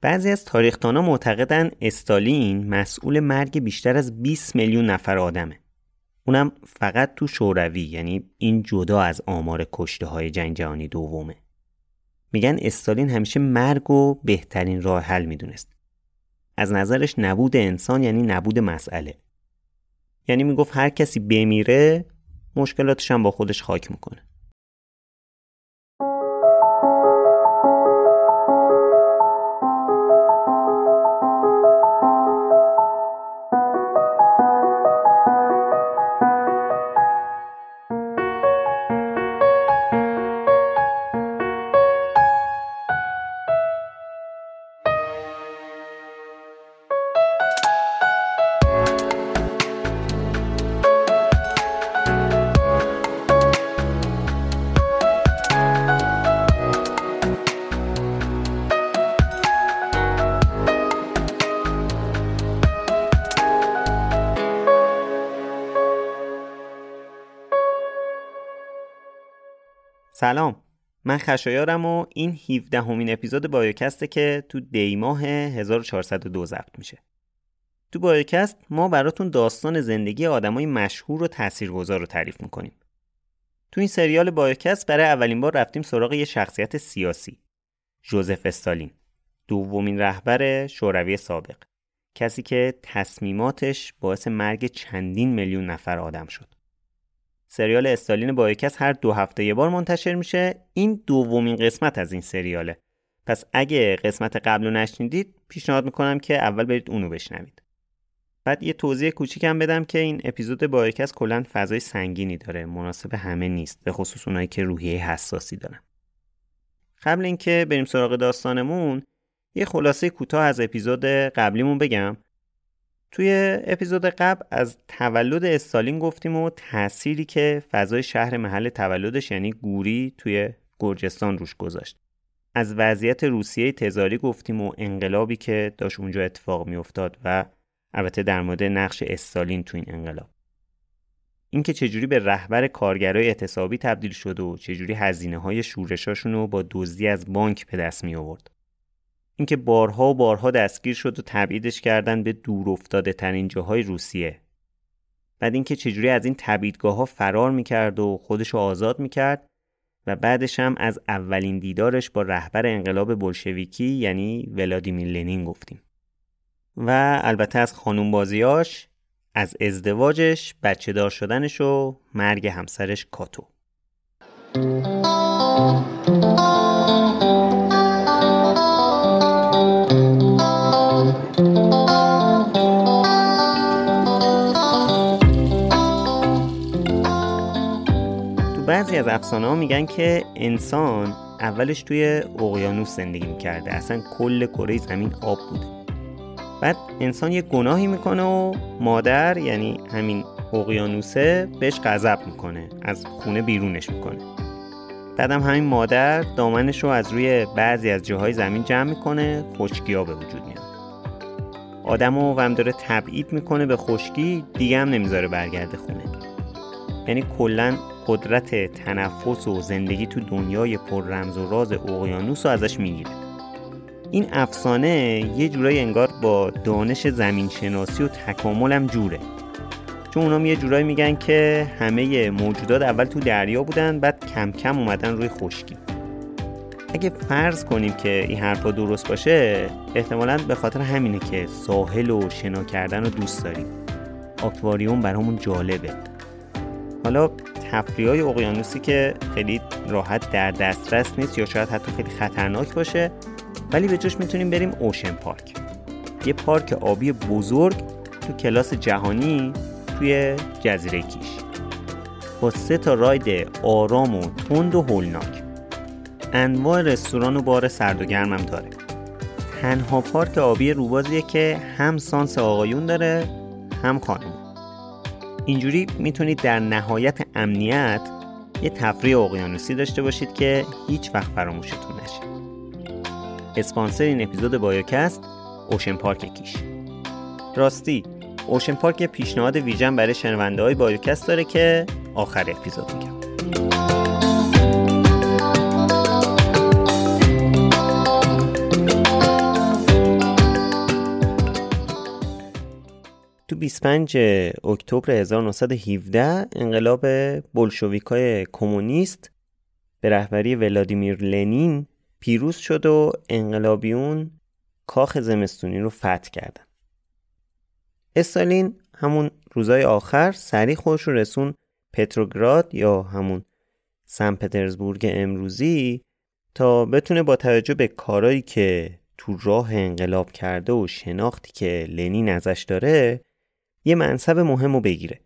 بعضی از تاریخدانا معتقدن استالین مسئول مرگ بیشتر از 20 میلیون نفر آدمه. اونم فقط تو شوروی یعنی این جدا از آمار کشته های جنگ جهانی دومه. میگن استالین همیشه مرگ و بهترین راه حل می‌دونست. از نظرش نبود انسان یعنی نبود مسئله. یعنی می‌گفت هر کسی بمیره مشکلاتش هم با خودش خاک می‌کنه. سلام. من خشایارم و این 17 همین اپیزود بایوکسته که تو دیماه 1402 ضبط میشه. تو بایوکست ما براتون داستان زندگی آدمای مشهور و تاثیرگذار رو تعریف می‌کنیم. تو این سریال بایوکست برای اولین بار رفتیم سراغ یه شخصیت سیاسی جوزف استالین دومین رهبر شوروی سابق کسی که تصمیماتش باعث مرگ چندین میلیون نفر آدم شد. سریال استالین بایوکست هر دو هفته یه بار منتشر میشه. این دومین قسمت از این سریاله. پس اگه قسمت قبل رو نشنیدید پیشنهاد می‌کنم که اول برید اونو بشنوید. بعد یه توضیح کوچیکم بدم که این اپیزود بایوکست کلا فضای سنگینی داره. مناسب همه نیست به خصوص اونایی که روحیه حساسی دارن. قبل اینکه بریم سراغ داستانمون یه خلاصه کوتاه از اپیزود قبلیمون بگم. توی اپیزود قبل از تولد استالین گفتیم و تأثیری که فضای شهر محل تولدش یعنی گوری توی گرجستان روش گذاشت. از وضعیت روسیه تزاری گفتیم و انقلابی که داشت اونجا اتفاق میافتاد و البته در مورد نقش استالین تو این انقلاب. اینکه چجوری به رهبر کارگرای اعتصابی تبدیل شد و چجوری هزینه های شورشاشون رو با دزدی از بانک به دست می آورد. اینکه بارها و بارها دستگیر شد و تبعیدش کردن به دور افتاده ترین جاهای روسیه. بعد اینکه چجوری از این تبعیدگاه ها فرار می‌کرد و خودش رو آزاد می‌کرد و بعدش هم از اولین دیدارش با رهبر انقلاب بلشویکی یعنی ولادیمیر لنین گفتیم. و البته از خانوم بازیاش از ازدواجش بچه دار شدنش و مرگ همسرش کاتو. بعضی از افسانه ها میگن که انسان اولش توی اقیانوس زندگی می‌کرده. اصلا کل کره زمین آب بوده. بعد انسان یه گناهی می‌کنه و مادر یعنی همین اقیانوسه بهش غضب می‌کنه. از خونه بیرونش می‌کنه. بعدم همین مادر دامنش رو از روی بعضی از جاهای زمین جمع می‌کنه خشکی ها به وجود میاد. آدم رو هم داره تبعید می‌کنه به خشکی دیگه هم نمی‌ذاره برگرده خونه. یعنی کلا قدرت تنفس و زندگی تو دنیای پر رمز و راز اقیانوس رو ازش می‌گیره. این افسانه یه جورایی انگار با دانش زمین شناسی و تکاملم جوره. چون اونام یه جورایی میگن که همه موجودات اول تو دریا بودن بعد کم کم اومدن روی خشکی. اگه فرض کنیم که این حرفا درست باشه احتمالا به خاطر همینه که ساحل و شنا کردن رو دوست داریم. آکواریوم برامون جالبه. حالا تفریح های اقیانوسی که خیلی راحت در دسترس نیست یا شاید حتی خیلی خطرناک باشه ولی به جاش می‌تونیم بریم اوشن پارک. یه پارک آبی بزرگ تو کلاس جهانی توی جزیره کیش. با سه تا راید آرام و تند و هولناک. انواع رستوران و بار سرد و گرمم داره. تنها پارک آبی روبازیه که هم سانس آقایون داره هم خانم اینجوری می‌تونید در نهایت امنیت یه تفریح اقیانوسی داشته باشید که هیچ وقت فراموشتون نشه. اسپانسر این اپیزود بایوکست اوشن پارک کیش. راستی اوشن پارک پیشنهاد ویژه‌ای برای شنونده های بایوکست داره که آخر اپیزود میگم. تو 25 اکتبر 1917 انقلاب بلشویکای کمونیست به رهبری ولادیمیر لنین پیروز شد و انقلابیون کاخ زمستونی رو فتح کردن. استالین همون روزای آخر سریع خودش رو رسون پتروگراد یا همون سن پترزبورگ امروزی تا بتونه با توجه به کارایی که تو راه انقلاب کرده و شناختی که لنین ازش داره یه منصب مهم رو بگیره.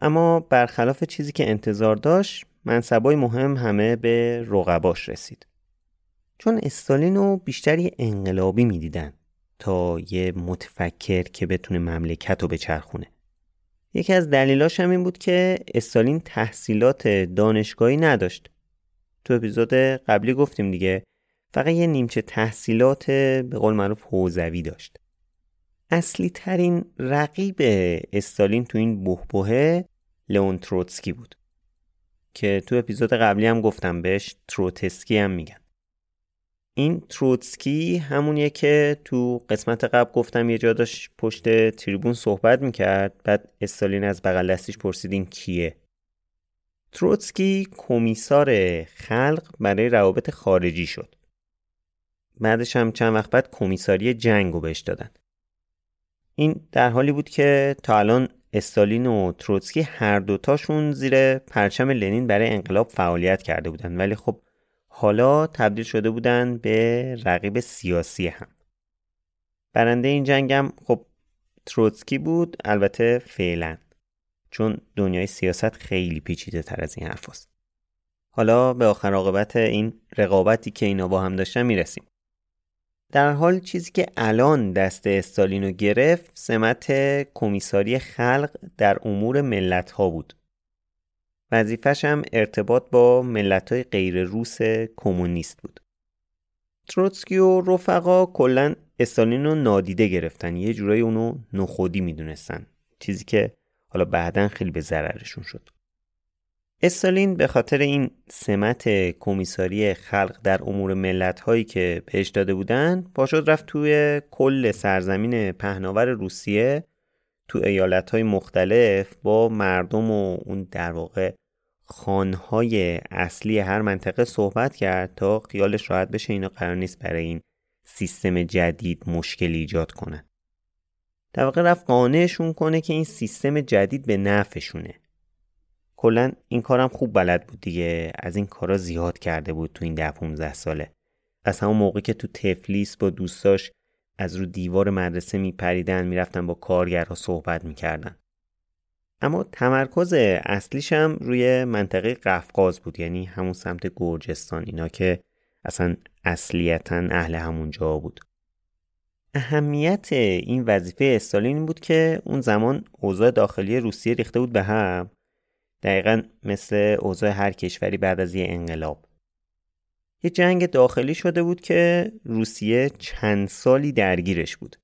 اما برخلاف چیزی که انتظار داشت منصبای مهم همه به رقباش رسید. چون استالین رو بیشتر یه انقلابی می‌دیدن تا یه متفکر که بتونه مملکت رو بچرخونه. یکی از دلیلاش هم این بود که استالین تحصیلات دانشگاهی نداشت. تو اپیزود قبلی گفتیم دیگه فقط یه نیمچه تحصیلات به قول معروف حوزوی داشت. اصلی ترین رقیب استالین تو این برهه لئون تروتسکی بود که تو اپیزود قبلی هم گفتم بهش تروتسکی هم میگن. این تروتسکی همونیه که تو قسمت قبل گفتم یه جا داشت پشت تریبون صحبت می‌کرد بعد استالین از بغل دستش پرسید این کیه. تروتسکی کمیسار خلق برای روابط خارجی شد. بعدش هم چند وقت بعد کمیساری جنگ رو بهش دادن. این در حالی بود که تا الان استالین و تروتسکی هر دوتاشون زیر پرچم لنین برای انقلاب فعالیت کرده بودن. ولی خب حالا تبدیل شده بودن به رقیب سیاسی هم. برنده این جنگ هم خب تروتسکی بود البته فعلا چون دنیای سیاست خیلی پیچیده تر از این حرف هست. حالا به آخر عاقبت این رقابتی که اینا با هم داشتن می‌رسیم. در حال چیزی که الان دست استالینو گرفت سمت کمیساری خلق در امور ملت ها بود. وظیفش هم ارتباط با ملت های غیر روس کمونیست بود. تروتسکی و رفقا کلا استالین رو نادیده گرفتن یه جورایی اونو نخودی می‌دونستن چیزی که حالا بعدا خیلی به ضررشون شد استالین به خاطر این سمت کمیساری خلق در امور ملت هایی که بهش داده بودن پاشد رفت توی کل سرزمین پهناور روسیه تو ایالت های مختلف با مردم و اون در واقع خانهای اصلی هر منطقه صحبت کرد تا خیالش راحت بشه اینا قرار نیست برای این سیستم جدید مشکل ایجاد کنن. در واقع رفت قانعشون کنه که این سیستم جدید به نفعشونه. کلا این کارم خوب بلد بود دیگه. از این کارا زیاد کرده بود تو این ده 15 ساله. از همون موقع که تو تفلیس با دوستاش از رو دیوار مدرسه میپریدن می‌رفتن با کارگرها صحبت می‌کردن. اما تمرکز اصلیش هم روی منطقه قفقاز بود یعنی همون سمت گرجستان. اینا که اصلا اصلیتا اهل همون جا بود. اهمیت این وظیفه استالین بود که اون زمان اوضاع داخلی روسیه ریخته بود به هم. دقیقا مثل اوضاع هر کشوری بعد از یه انقلاب. یه جنگ داخلی شده بود که روسیه چند سالی درگیرش بود.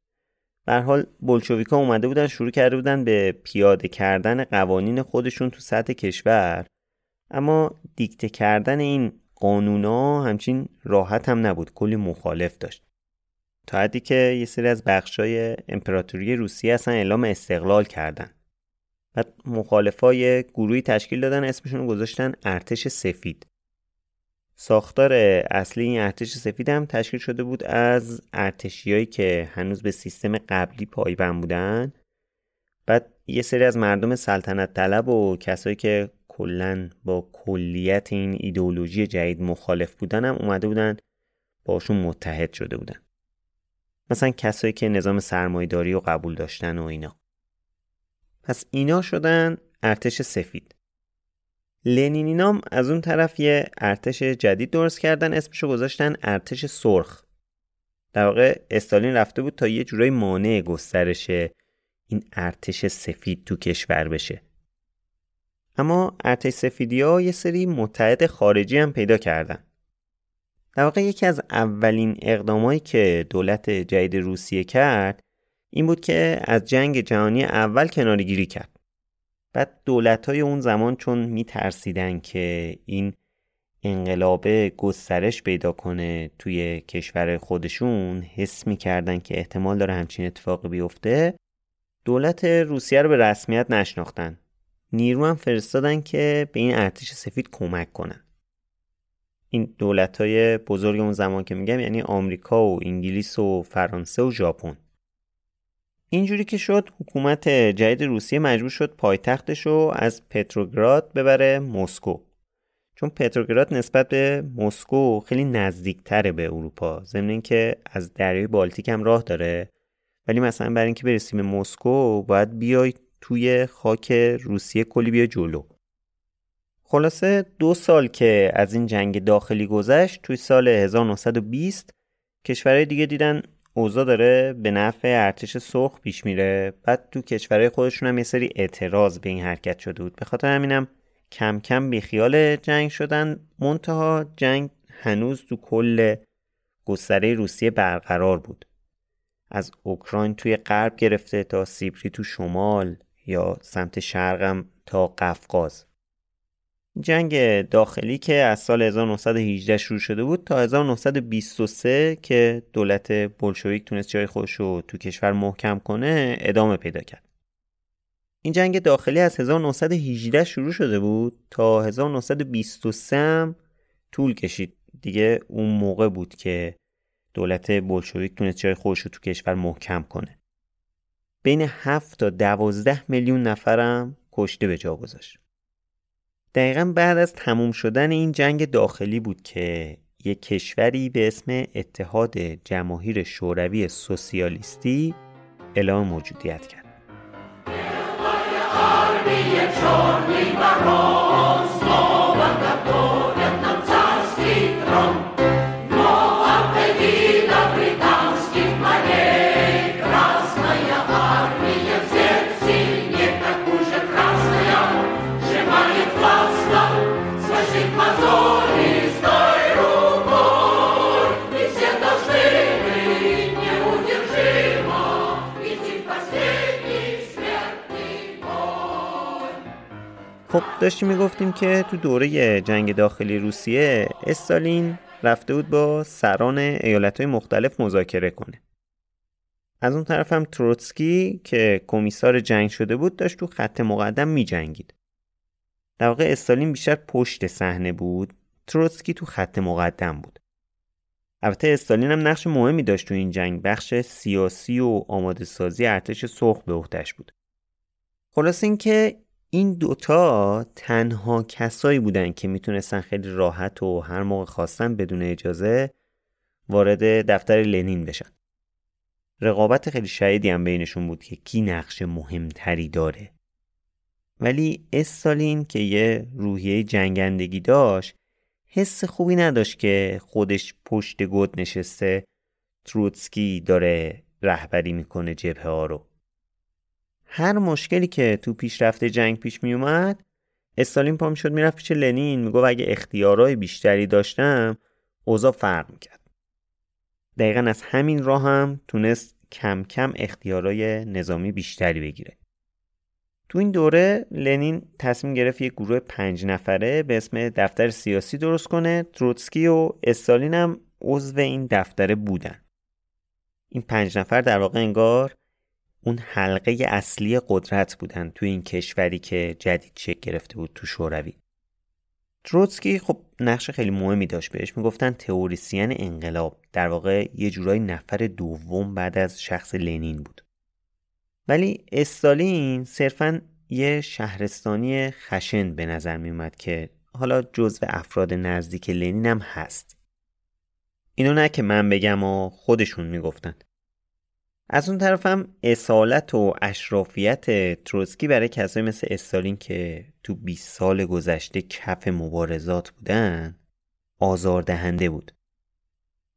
به حال بلشویکا اومده بودن شروع کرده بودن به پیاده کردن قوانین خودشون تو سطح کشور. اما دیکته کردن این قانونا همچین راحت هم نبود کلی مخالف داشت. تا حدی که یه سری از بخشای امپراتوری روسیه اصلا اعلام استقلال کردن. بعد مخالفای گروهی تشکیل دادن اسمشون رو گذاشتن ارتش سفید. ساختار اصلی این ارتش سفید هم تشکیل شده بود از ارتشیایی که هنوز به سیستم قبلی پایبند بودن. بعد یه سری از مردم سلطنت طلب و کسایی که کلا با کلیت این ایدئولوژی جدید مخالف بودن هم اومده بودن باشون متحد شده بودن. مثلا کسایی که نظام سرمایداری رو قبول داشتن و اینا. پس اینا شدن ارتش سفید. لنینینام از اون طرف یه ارتش جدید درست کردن اسمشو گذاشتن ارتش سرخ. در واقع استالین رفته بود تا یه جورایی مانع گسترش این ارتش سفید تو کشور بشه. اما ارتش سفیدی ها یه سری متحد خارجی هم پیدا کردن. در واقع یکی از اولین اقدامایی که دولت جدید روسیه کرد این بود که از جنگ جهانی اول کنارگیری کرد. بعد دولت های اون زمان چون میترسیدن که این انقلابه گسترش پیدا کنه توی کشور خودشون حس می‌کردن که احتمال داره همچین اتفاقی بیفته دولت روسیه رو به رسمیت نشناختن. نیرو هم فرستادن که به این ارتش سفید کمک کنن. این دولت های بزرگ اون زمان که میگم یعنی آمریکا و انگلیس و فرانسه و ژاپن. اینجوری که شد حکومت جدید روسیه مجبور شد پایتختش رو از پتروگراد ببره مسکو. چون پتروگراد نسبت به مسکو خیلی نزدیکتره به اروپا ضمن اینکه از دریای بالتیک هم راه داره. ولی مثلا برای اینکه برسیم به مسکو باید بیای توی خاک روسیه کلی بیا جلو. خلاصه دو سال که از این جنگ داخلی گذشت توی سال 1920 کشورهای دیگه دیدن اوضاع داره به نفع ارتش سرخ پیش میره. بعد تو کشورهای خودشون هم یه سری اعتراض به این حرکت شده بود. به خاطر همینم کم کم بیخیال جنگ شدن. منتها جنگ هنوز تو کل گستره روسیه برقرار بود. از اوکراین توی غرب گرفته تا سیبری تو شمال یا سمت شرقم تا قفقاز. جنگ داخلی که از سال 1918 شروع شده بود تا 1923 که دولت بلشویک تونست جای خودش رو تو کشور محکم کنه ادامه پیدا کرد. این جنگ داخلی از 1918 شروع شده بود تا 1923 هم طول کشید. دیگه اون موقع بود که دولت بلشویک تونست جای خودش رو تو کشور محکم کنه. بین 7 تا 12 میلیون نفرم کشته به جا گذاشت. دقیقا بعد از تموم شدن این جنگ داخلی بود که یک کشوری به اسم اتحاد جماهیر شوروی سوسیالیستی اعلام موجودیت کرد. خب داشتیم می‌گفتیم که تو دوره جنگ داخلی روسیه استالین رفته بود با سران ایالت های مختلف مذاکره کنه. از اون طرف هم تروتسکی که کمیسار جنگ شده بود داشت تو خط مقدم می جنگید. در واقع استالین بیشتر پشت صحنه بود تروتسکی تو خط مقدم بود. البته استالین هم نقش مهمی داشت تو این جنگ بخش سیاسی و آماده سازی ارتش سرخ به عهدهش بود. خلاص اینکه این دوتا تنها کسایی بودن که می‌تونستن خیلی راحت و هر موقع خواستن بدون اجازه وارد دفتر لنین بشن. رقابت خیلی شدیدی هم بینشون بود که کی نقش مهمتری داره. ولی استالین که یه روحیه جنگندگی داشت حس خوبی نداشت که خودش پشت گود نشسته تروتسکی داره رهبری می‌کنه جبهه ها رو. هر مشکلی که تو پیشرفت جنگ پیش می اومد استالین پا می‌شد می‌رفت پیش لنین می‌گفت اگه اختیارای بیشتری داشتم اوضاع فرق می‌کرد. دقیقا از همین راه هم تونست کم کم اختیارای نظامی بیشتری بگیره. تو این دوره لنین تصمیم گرفت یک گروه پنج نفره به اسم دفتر سیاسی درست کنه. تروتسکی و استالین هم عضو این دفتره بودن. این پنج نفر در واقع انگار اون حلقه اصلی قدرت بودن تو این کشوری که جدید شکل گرفته بود تو شوروی. تروتسکی خب نقش خیلی مهمی داشت بهش. می‌گفتن تئوریسین انقلاب در واقع یه جورایی نفر دوم بعد از شخص لنین بود. ولی استالین صرفا یه شهرستانی خشن به نظر میومد که حالا جزو افراد نزدیک لنین هم هست. اینو نه که من بگم و خودشون می‌گفتن. از اون طرف هم اصالت و اشرافیت تروسکی برای کسایی مثل استالین که تو 20 سال گذشته کف مبارزات بودن آزاردهنده بود.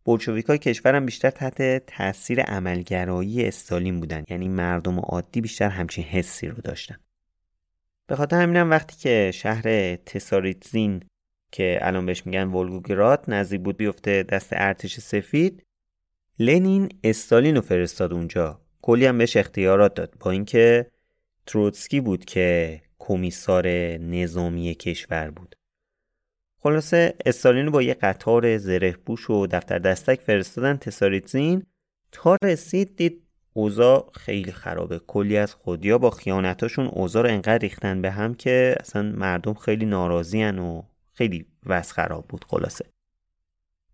بولشویکای کشورم بیشتر تحت تاثیر عملگرایی استالین بودن یعنی مردم عادی بیشتر همچین حسی رو داشتن. به خاطر همینم وقتی که شهر تساریتزین که الان بهش میگن ولگوگراد نزدیک بود بیفته دست ارتش سفید لنین استالین رو فرستاد اونجا. کلی هم بهش اختیارات داد با اینکه تروتسکی بود که کمیسار نظامی کشور بود. خلاصه استالین با یه قطار زره پوش و دفتر دستک فرستادن تساریتزین. تا رسید دید اوضاع خیلی خرابه. کلی از خودیا با خیانتاشون اوضاع رو انقدر ریختن به هم که اصلا مردم خیلی ناراضی و خیلی وضع خراب بود خلاصه.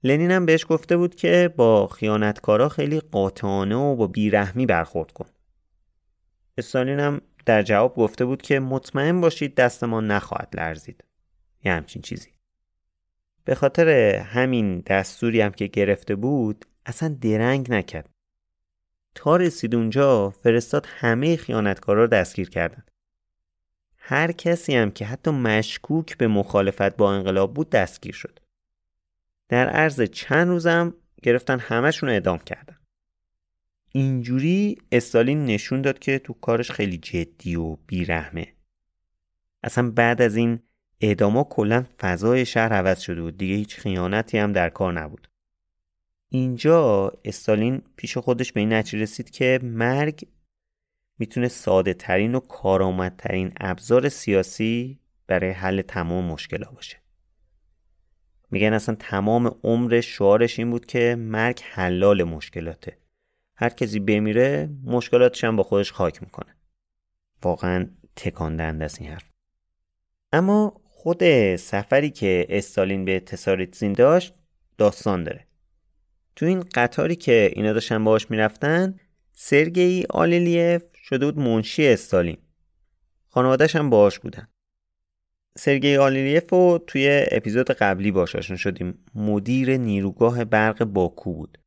لنین هم بهش گفته بود که با خیانتکارا خیلی قاطعانه و با بیرحمی برخورد کن. استالین هم در جواب گفته بود که مطمئن باشید دست ما نخواهد لرزید. یه همچین چیزی. به خاطر همین دستوری هم که گرفته بود اصلا درنگ نکرد. تا رسید اونجا فرستاد همه خیانتکارا رو دستگیر کردند. هر کسی هم که حتی مشکوک به مخالفت با انقلاب بود دستگیر شد. در عرض چند روزم گرفتن همشون اعدام کردن. اینجوری استالین نشون داد که تو کارش خیلی جدی و بیرحمه. اصلا بعد از این اعداما کلا فضای شهر عوض شده بود. دیگه هیچ خیانتی هم در کار نبود. اینجا استالین پیش خودش به این نتیجه رسید که مرگ می‌تونه ساده ترین و کارآمدترین ابزار سیاسی برای حل تمام مشکلات باشه. میگن اصلا تمام عمر شعارش این بود که مرگ حلال مشکلاته. هر کسی بمیره مشکلاتش هم با خودش خاک می‌کنه. واقعا تکان است این حرف. اما خود سفری که استالین به تساریتزین داشت داستان داره. تو این قطاری که اینا داشتن باهاش می‌رفتن سرگئی آلیلیف شده بود منشی استالین. خانوادهش هم باهاش بودن. سرگئی آلیلیف رو توی اپیزود قبلی باش آشنا شدیم. مدیر نیروگاه برق باکو بود.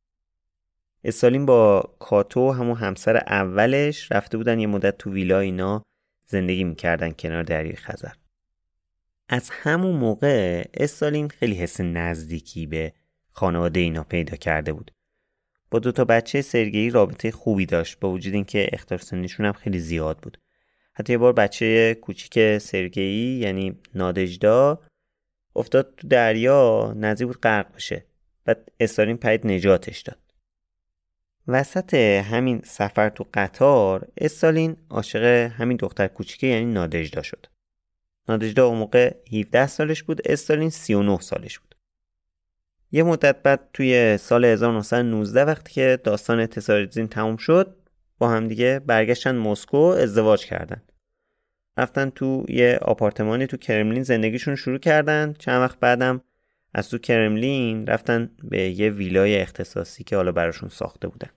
استالین با کاتو همون همسر اولش رفته بودن یه مدت تو ویلا اینا زندگی می‌کردن کنار دریای خزر. از همون موقع استالین خیلی حس نزدیکی به خانواده اینا پیدا کرده بود. با دو تا بچه سرگئی رابطه خوبی داشت با وجود اینکه اختار سنیشون هم خیلی زیاد بود. حتی یه بار بچه کوچیک سرگئی یعنی نادجدا افتاد تو دریا نزدیک بود غرق بشه. بعد استالین پرید نجاتش داد. وسط همین سفر تو قطار استالین عاشق همین دختر کوچیکه یعنی نادجدا شد. نادجدا اون موقع 17 سالش بود استالین 39 سالش بود. یه مدت بعد توی سال 1919 وقتی که داستان تساریزین تموم شد با همدیگه برگشتن مسکو ازدواج کردن. رفتن تو یه آپارتمانی تو کرملین زندگیشون شروع کردن. چند وقت بعدم از تو کرملین رفتن به یه ویلای اختصاصی که حالا براشون ساخته بودن.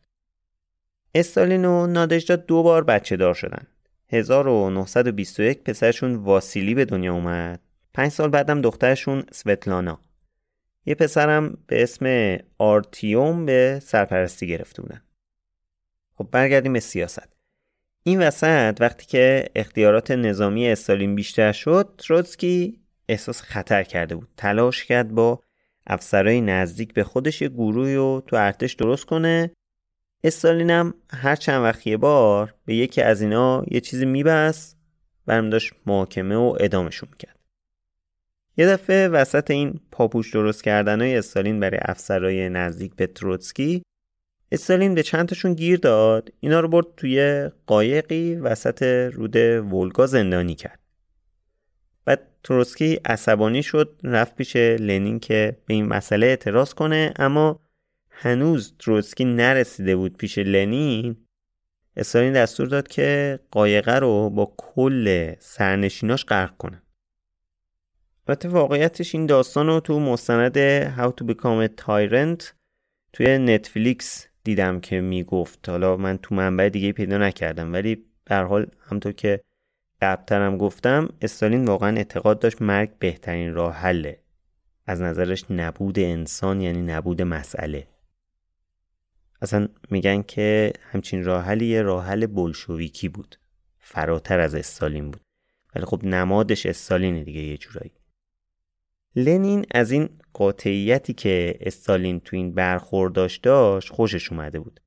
استالین و نادژدا دو بار بچه دار شدن. 1921 پسرشون واسیلی به دنیا اومد. پنج سال بعدم دخترشون سوتلانا. یه پسرم به اسم آرتیوم به سرپرستی گرفته بودن. خب برگردیم به سیاست. این وسط وقتی که اختیارات نظامی استالین بیشتر شد تروتسکی احساس خطر کرده بود. تلاش کرد با افسرهای نزدیک به خودش یه گروهی رو تو ارتش درست کنه. استالین هم هر چند وقت یه بار به یکی از اینا یه چیزی میبست برمی‌داشت محاکمه و اعدامشون می‌کرد. یه دفعه وسط این پاپوش درست کردن های استالین برای افسرهای نزدیک به تروتسکی استالین به چند تاشون گیر داد. اینا رو برد توی قایقی وسط رود ولگا زندانی کرد. بعد تروتسکی عصبانی شد رفت پیش لنین که به این مسئله اعتراض کنه اما هنوز تروتسکی نرسیده بود پیش لنین. استالین دستور داد که قایقه رو با کل سرنشیناش غرق کنه البته واقعیتش این داستان رو تو مستند How to Become a Tyrant توی نتفلیکس دیدم که می‌گفت. حالا من تو منبع دیگه پیدا نکردم ولی در حال همطور که قبلترم گفتم استالین واقعا اعتقاد داشت مرگ بهترین راه حله. از نظرش نبود انسان یعنی نبود مسئله. اصلا میگن که همچین راه حلی یه راه حل بلشویکی بود. فراتر از استالین بود. ولی خب نمادش استالین دیگه یه جورایی. لنین از این قاطعیتی که استالین تو این برخورداش داشت خوشش اومده بود.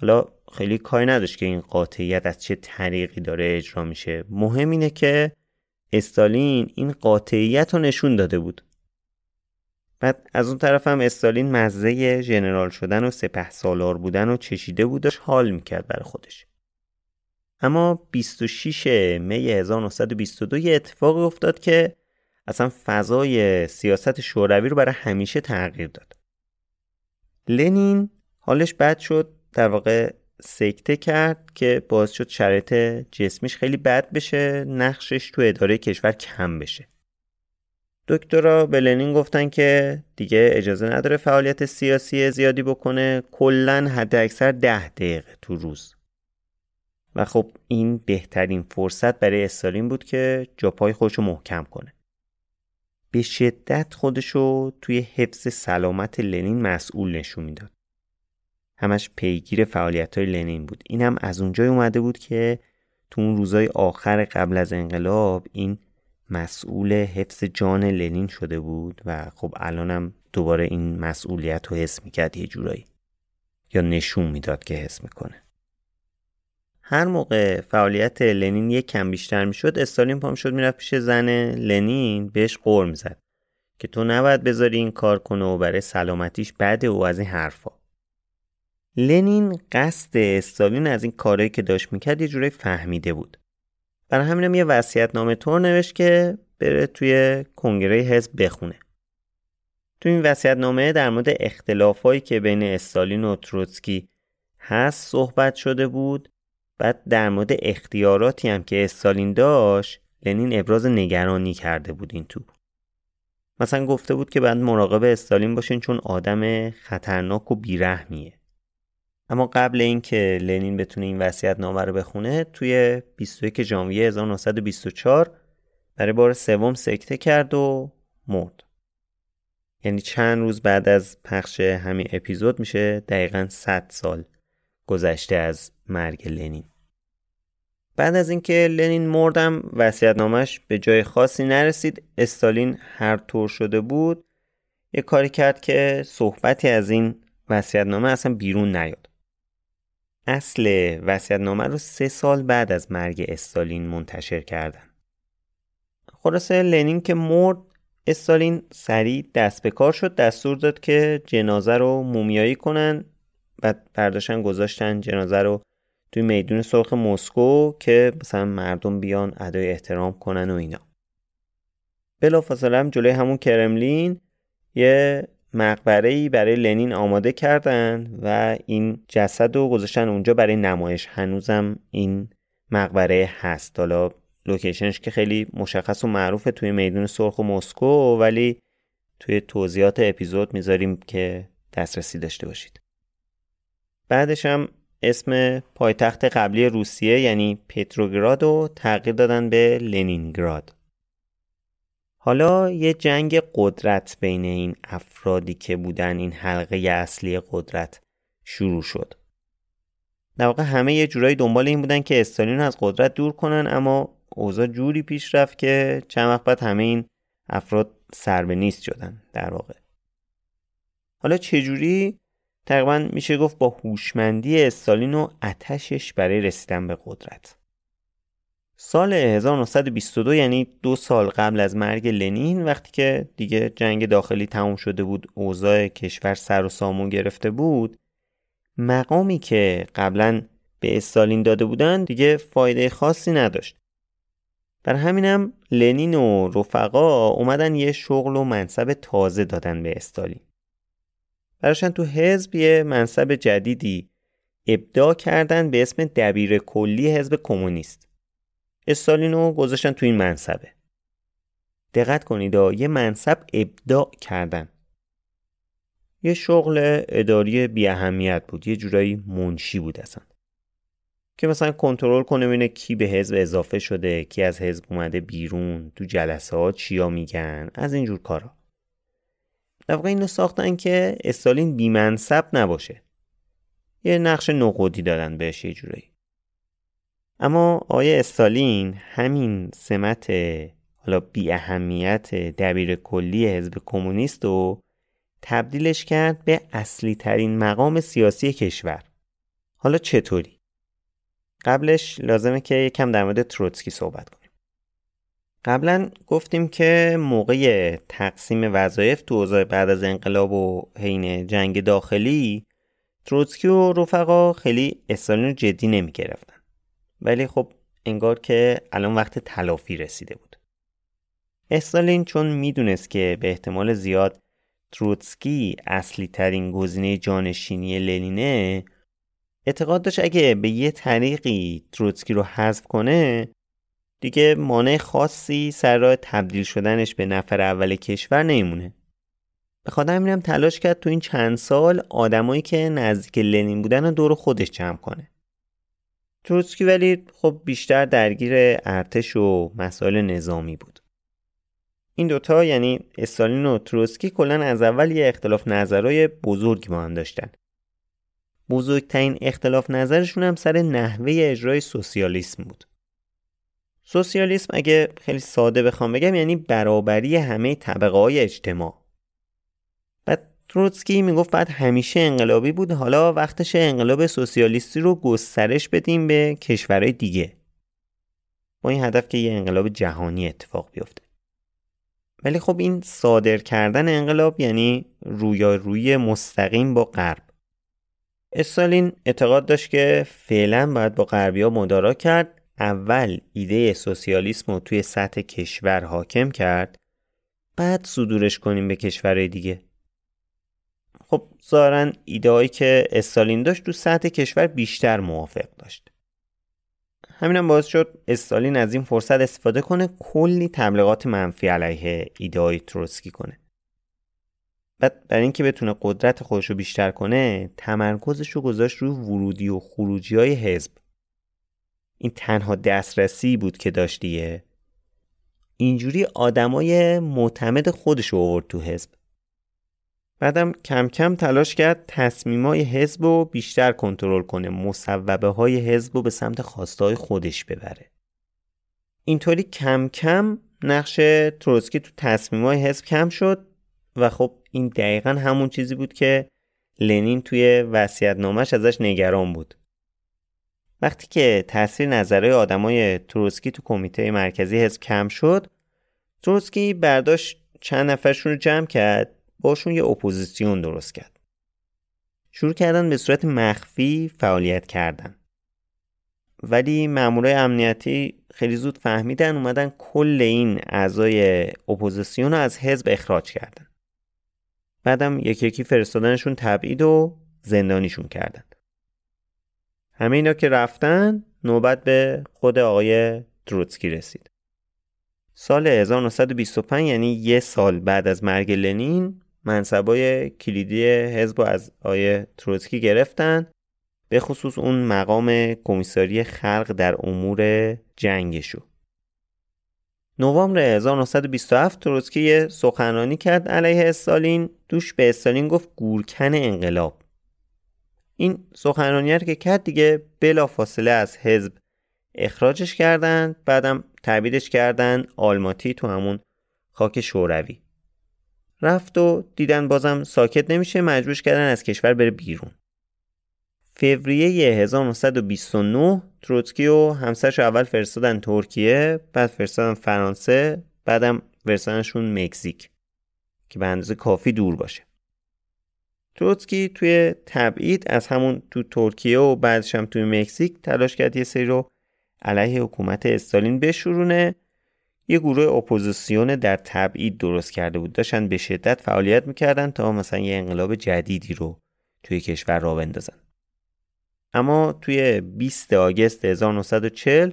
حالا خیلی کاری نداشت که این قاطعیت از چه طریقی داره اجرا میشه. مهم اینه که استالین این قاطعیت رو نشون داده بود. بعد از اون طرف هم استالین مزه ژنرال شدن و سپه سالار بودن و چشیده بودش حال می‌کرد برای خودش. اما 26 می 1922 یه اتفاقی افتاد که اصلا فضای سیاست شوروی رو برای همیشه تغییر داد. لنین حالش بد شد در واقع سکته کرد که باعث شد شرایط جسمیش خیلی بد بشه نقشش تو اداره کشور کم بشه. دکترا به لنین گفتن که دیگه اجازه نداره فعالیت سیاسی زیادی بکنه کلا حد اکثر ده دقیقه تو روز. و خب این بهترین فرصت برای استالین بود که جاپای خودش رو محکم کنه. به شدت خودشو توی حفظ سلامت لنین مسئول نشون می‌داد. همش پیگیر فعالیت های لنین بود. این هم از اونجای اومده بود که تو اون روزای آخر قبل از انقلاب این مسئول حفظ جان لنین شده بود و خب الانم دوباره این مسئولیت رو حس می‌کرد یه جورایی یا نشون می‌داد که حس می‌کنه هر موقع فعالیت لنین یک کم بیشتر می‌شد استالین پام شد می‌رفت پیش زن لنین بهش قور می‌زد که تو نباید بذاری این کار کنه و برای سلامتیش بده و از این حرفا. لنین قصد استالین از این کارهایی که داشت می‌کرد یه جورایی فهمیده بود. برای همینم یه وصیت نامه طور نوشت که بره توی کنگره حزب بخونه. تو این وصیت نامه در مورد اختلافایی که بین استالین و تروتسکی هست صحبت شده بود. بعد در مورد اختیاراتی هم که استالین داشت لنین ابراز نگرانی کرده بود این تو مثلا گفته بود که بعد مراقب استالین باشین چون آدم خطرناک و بیرحمیه. اما قبل اینکه لنین بتونه این وصیت نامه رو بخونه توی 21 ژانویه 1924 برای بار سوم سکته کرد و مرد. یعنی چند روز بعد از پخش همین اپیزود میشه دقیقا 100 سال گذشته از مرگ لنین. بعد از اینکه لنین مردم نامش به جای خاصی نرسید استالین هر طور شده بود یه کاری کرد که صحبتی از این نامه اصلا بیرون نیاد. اصل نامه رو سه سال بعد از مرگ استالین منتشر کردن. خلاصه لنین که مرد استالین سریع دست به کار شد دستور داد که جنازه رو مومیایی کنن بعد برداشتن گذاشتن جنازه رو توی میدون سرخ مسکو که مثلا مردم بیان ادای احترام کنن و اینا. بلافاصله هم جلوی همون کرملین یه مقبره برای لنین آماده کردن و این جسد رو گذاشتن اونجا برای نمایش. هنوزم این مقبره هست. حالا لوکیشنش که خیلی مشخص و معروفه توی میدون سرخ و مسکو ولی توی توضیحات اپیزود می‌ذاریم که دسترسی داشته باشید. بعدش هم اسم پایتخت قبلی روسیه یعنی پتروگراد رو تغییر دادن به لنینگراد. حالا یه جنگ قدرت بین این افرادی که بودن این حلقه اصلی قدرت شروع شد. در واقع همه یه جورایی دنبال این بودن که استالین از قدرت دور کنن اما اوضاع جوری پیش رفت که چند وقت بعد همه این افراد سر به نیست شدن در واقع. حالا چجوری تقریبا میشه گفت با هوشمندی استالین و اتشش برای رسیدن به قدرت. سال 1922 یعنی دو سال قبل از مرگ لنین وقتی که دیگه جنگ داخلی تموم شده بود اوضاع کشور سر و سامون گرفته بود مقامی که قبلا به استالین داده بودن دیگه فایده خاصی نداشت. بر همینم لنین و رفقا اومدن یه شغل و منصب تازه دادن به استالین. براشن تو حزب یه منصب جدیدی. ابداع کردن به اسم دبیر کلی حزب کمونیست. استالینو گذاشتن تو این منصبه. دقت کنید یه منصب ابداع کردن. یه شغل اداری بی اهمیت بود یه جورایی منشی بود اصلا. که مثلا کنترل کنه ببینه کی به حزب اضافه شده کی از حزب اومده بیرون تو جلسه ها چیا میگن از اینجور کارا. در واقع اینو ساختن که استالین بیمنصب نباشه. یه نقش نقودی دادن بهش یه جورایی. اما آیه استالین همین سمت حالا بی اهمیت دبیر کلی حزب کمونیست رو تبدیلش کرد به اصلی ترین مقام سیاسی کشور. حالا چطوری؟ قبلش لازمه که یکم در مورد تروتسکی صحبت کنیم. قبلا گفتیم که موقع تقسیم وظایف تو اوضاع بعد از انقلاب و حین جنگ داخلی تروتسکی و رفقا خیلی استالین رو جدی نمی گرفتن. ولی خب انگار که الان وقت تلافی رسیده بود استالین چون می‌دونست که به احتمال زیاد تروتسکی اصلی ترین گزینه جانشینی لنینه اعتقاد داشت اگه به یه طریقی تروتسکی رو حذف کنه دیگه مانع خاصی سر راه تبدیل شدنش به نفر اول کشور نمیمونه. به خاطر همینم تلاش کرد تو این چند سال آدمایی که نزدیک لنین بودن رو دور خودش جمع کنه. تروتسکی ولی خب بیشتر درگیر ارتش و مسائل نظامی بود. این دوتا یعنی استالین و تروتسکی کلا از اول یه اختلاف نظرهای بزرگی با هم داشتن. بزرگترین اختلاف نظرشون هم سر نحوه اجرای سوسیالیسم بود. سوسیالیسم اگه خیلی ساده بخوام بگم یعنی برابری همه طبقه های اجتماع. بعد تروتسکی می‌گفت بعد همیشه انقلابی بود حالا وقتش انقلاب سوسیالیستی رو گسترش بدیم به کشورهای دیگه. با این هدف که یه انقلاب جهانی اتفاق بیفته. ولی خب این صادر کردن انقلاب یعنی رویارویی مستقیم با غرب. استالین اعتقاد داشت که فعلا باید با غربیا مدارا کرد. اول ایده سوسیالیسم رو توی سطح کشور حاکم کرد بعد صدورش کنیم به کشورهای دیگه. خب ظاهرا ایدهایی که استالین داشت تو سطح کشور بیشتر موافق داشت. همینم باعث شد استالین از این فرصت استفاده کنه کلی تبلیغات منفی علیه ایدههای تروسکی کنه. بعد برای اینکه بتونه قدرت خودش رو بیشتر کنه تمرکزش رو گذاشت روی ورودی و خروجی های حزب. این تنها دسترسی بود که داشتیه اینجوری آدمای معتمد خودش رو آورد تو حزب. بعدم کم کم تلاش کرد تصمیمای حزب رو بیشتر کنترل کنه مصوبه های حزب رو به سمت خواستای خودش ببره. اینطوری کم کم نقش تروسکی تو تصمیمای حزب کم شد و خب این دقیقا همون چیزی بود که لنین توی نامش ازش نگران بود. وقتی که تاثیر نظرهای آدمای تروتسکی تو کمیته مرکزی حزب کم شد تروتسکی برداشت چند نفرشون رو جمع کرد باشون یه اپوزیسیون درست کرد. شروع کردن به صورت مخفی فعالیت کردن. ولی مامورای امنیتی خیلی زود فهمیدن اومدن کل این اعضای اپوزیسیون رو از حزب اخراج کردن. بعدم یکی یکی فرستادنشون تبعید و زندانیشون کردن. همه اینا که رفتن نوبت به خود آقای تروتسکی رسید. سال 1925 یعنی یه سال بعد از مرگ لنین منصبای کلیدی حزب از آقای تروتسکی گرفتن به خصوص اون مقام کمیساری خلق در امور جنگشو. نوامبر 1927 تروتسکی سخنرانی کرد علیه استالین. توش به استالین گفت گورکن انقلاب. این سخنرانی که کرد دیگه بلا فاصله از حزب اخراجش کردن بعدم تبعیدش کردن آلماتی تو همون خاک شوروی. رفت و دیدن بازم ساکت نمیشه مجبورش کردن از کشور بره بیرون. فوریه 1929 تروتسکی و همسرش اول فرستادن ترکیه بعد فرستادن فرانسه بعدم فرستادنشون مکزیک که به اندازه کافی دور باشه. تروتسکی توی تبعید از همون تو ترکیه و بعدش هم توی مکزیک تلاش کرد یه سری رو علیه حکومت استالین بشورونه. یه گروه اپوزیسیون در تبعید درست کرده بود. داشتن به شدت فعالیت می‌کردن تا مثلا یه انقلاب جدیدی رو توی کشور را بندازن. اما توی 20 August 1940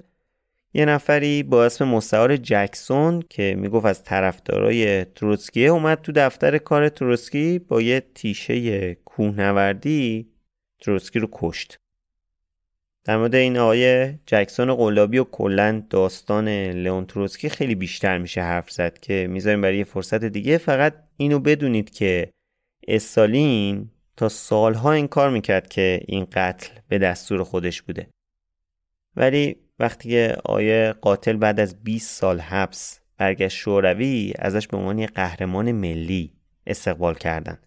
یه نفری با اسم مستعار جکسون که می‌گفت از طرفدارای تروتسکیه اومد تو دفتر کار تروتسکی با یه تیشه کوهنوردی تروتسکی رو کشت. در مورد این آقای جکسون قلابی و کلا داستان لئون تروتسکی خیلی بیشتر میشه حرف زد که می‌ذاریم برای یه فرصت دیگه فقط اینو بدونید که استالین تا سالها این کار می‌کرد که این قتل به دستور خودش بوده. ولی وقتی آیه قاتل بعد از 20 سال حبس برگشت شوروی ازش به عنوان قهرمان ملی استقبال کردن.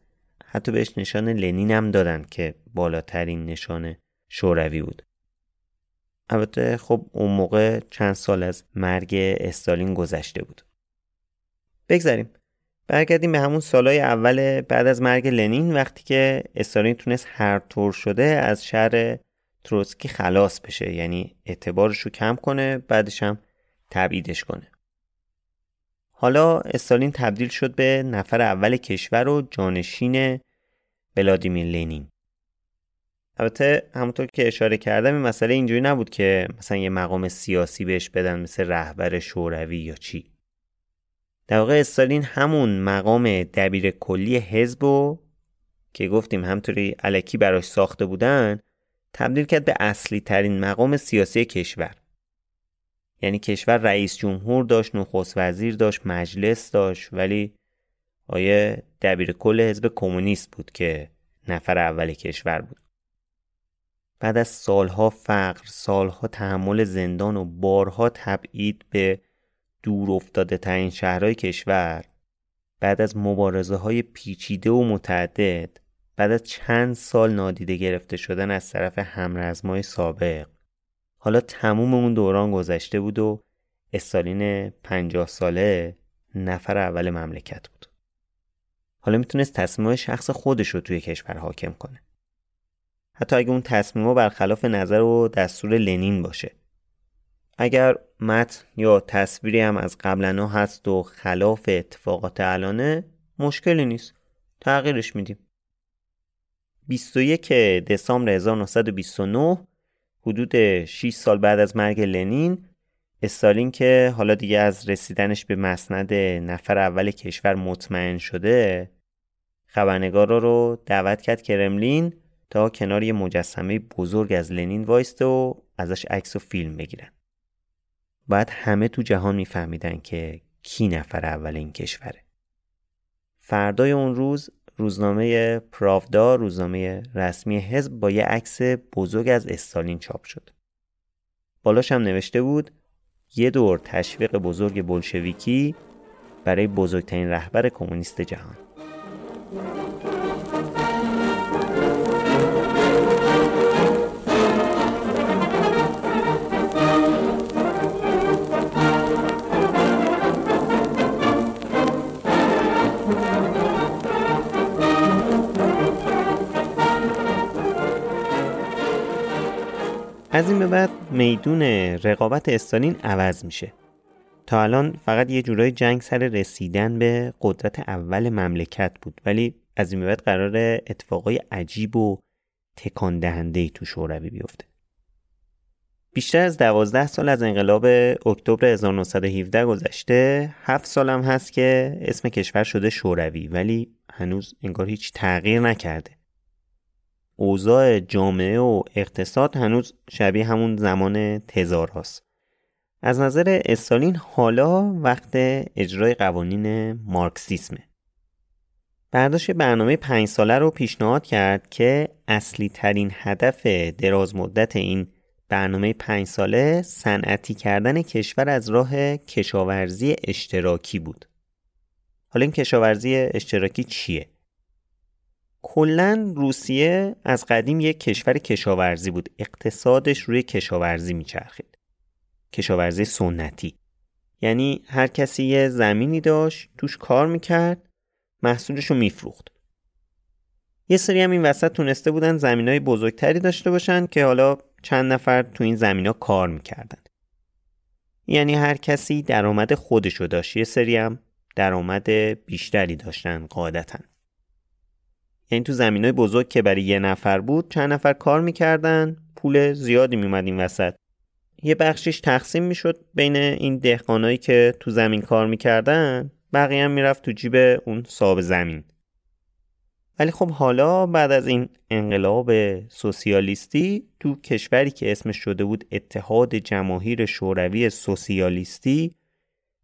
حتی بهش نشان لنین هم دادن که بالاترین نشان شوروی بود. البته خب اون موقع چند سال از مرگ استالین گذشته بود. بگذاریم. برگردیم به همون سالهای اول بعد از مرگ لنین وقتی که استالین تونست هر طور شده از شهر تروتسکی خلاص بشه یعنی اعتبارش رو کم کنه بعدش هم تبعیدش کنه. حالا استالین تبدیل شد به نفر اول کشور و جانشین ولادیمیر لنین البته همونطور که اشاره کردم این مسئله اینجوری نبود که مثلا یه مقام سیاسی بهش بدن مثل رهبر شوروی یا چی. در واقع استالین همون مقام دبیر کلی حزب و که گفتیم همطوری علکی براش ساخته بودن تبدیل کرد به اصلی ترین مقام سیاسی کشور. یعنی کشور رئیس جمهور داشت نخست وزیر داشت مجلس داشت ولی آیه دبیر کل حزب کمونیست بود که نفر اول کشور بود. بعد از سالها فقر سالها تحمل زندان و بارها تبعید به دور افتاده ترین شهرهای کشور بعد از مبارزه های پیچیده و متعدد بعد از چند سال نادیده گرفته شدن از طرف همرزمای سابق. حالا تموم اون دوران گذشته بود و استالین پنجاه ساله نفر اول مملکت بود. حالا می‌تونست تصمیم شخص خودش رو توی کشور حاکم کنه. حتی اگه اون تصمیم برخلاف نظر و دستور لنین باشه. اگر متن یا تصویری هم از قبلنا هست و خلاف اتفاقات الانه مشکلی نیست. تغییرش میدیم. 21 دسامبر 1929 حدود 6 سال بعد از مرگ لنین استالین که حالا دیگه از رسیدنش به مسند نفر اول کشور مطمئن شده خبرنگارا رو دعوت کرد کرملین تا کنار یه مجسمه بزرگ از لنین وایسته و ازش عکس و فیلم بگیرن. بعد همه تو جهان میفهمیدن که کی نفر اول این کشوره. فردای اون روز روزنامه پراودا روزنامه رسمی حزب با یه عکس بزرگ از استالین چاپ شد. بالاش هم نوشته بود یه دور تشویق بزرگ بلشویکی برای بزرگترین رهبر کمونیست جهان. از این به بعد میدون رقابت استالین عوض میشه. تا الان فقط یه جورای جنگ سر رسیدن به قدرت اول مملکت بود ولی از این به بعد قرار اتفاقای عجیب و تکان دهنده ای تو شوروی بیفته. بیشتر از دوازده سال از انقلاب اکتبر 1917 گذشته هفت سال هم هست که اسم کشور شده شوروی ولی هنوز انگار هیچ تغییر نکرده. اوضاع جامعه و اقتصاد هنوز شبیه همون زمان تزار هست. از نظر استالین حالا وقت اجرای قوانین مارکسیسمه. برداشت برنامه پنج ساله رو پیشنهاد کرد که اصلی ترین هدف دراز مدت این برنامه پنج ساله صنعتی کردن کشور از راه کشاورزی اشتراکی بود. حالا این کشاورزی اشتراکی چیه؟ کلا روسیه از قدیم یک کشور کشاورزی بود. اقتصادش روی کشاورزی میچرخید. کشاورزی سنتی. یعنی هر کسی یه زمینی داشت توش کار می‌کرد محصولش رو میفروخت. یه سری هم این وسط تونسته بودن زمین های بزرگتری داشته باشن که حالا چند نفر تو این زمین ها کار می‌کردن. یعنی هر کسی درآمد خودشو داشت. یه سری هم درآمد بیشتری داشتن قاعدتا. یعنی تو زمین های بزرگ که برای یه نفر بود چند نفر کار می‌کردن پول زیادی میومد این وسط یه بخشیش تقسیم می‌شد بین این دهقانایی که تو زمین کار می‌کردن بقیه هم می‌رفت تو جیب اون صاحب زمین ولی خب حالا بعد از این انقلاب سوسیالیستی تو کشوری که اسمش شده بود اتحاد جماهیر شوروی سوسیالیستی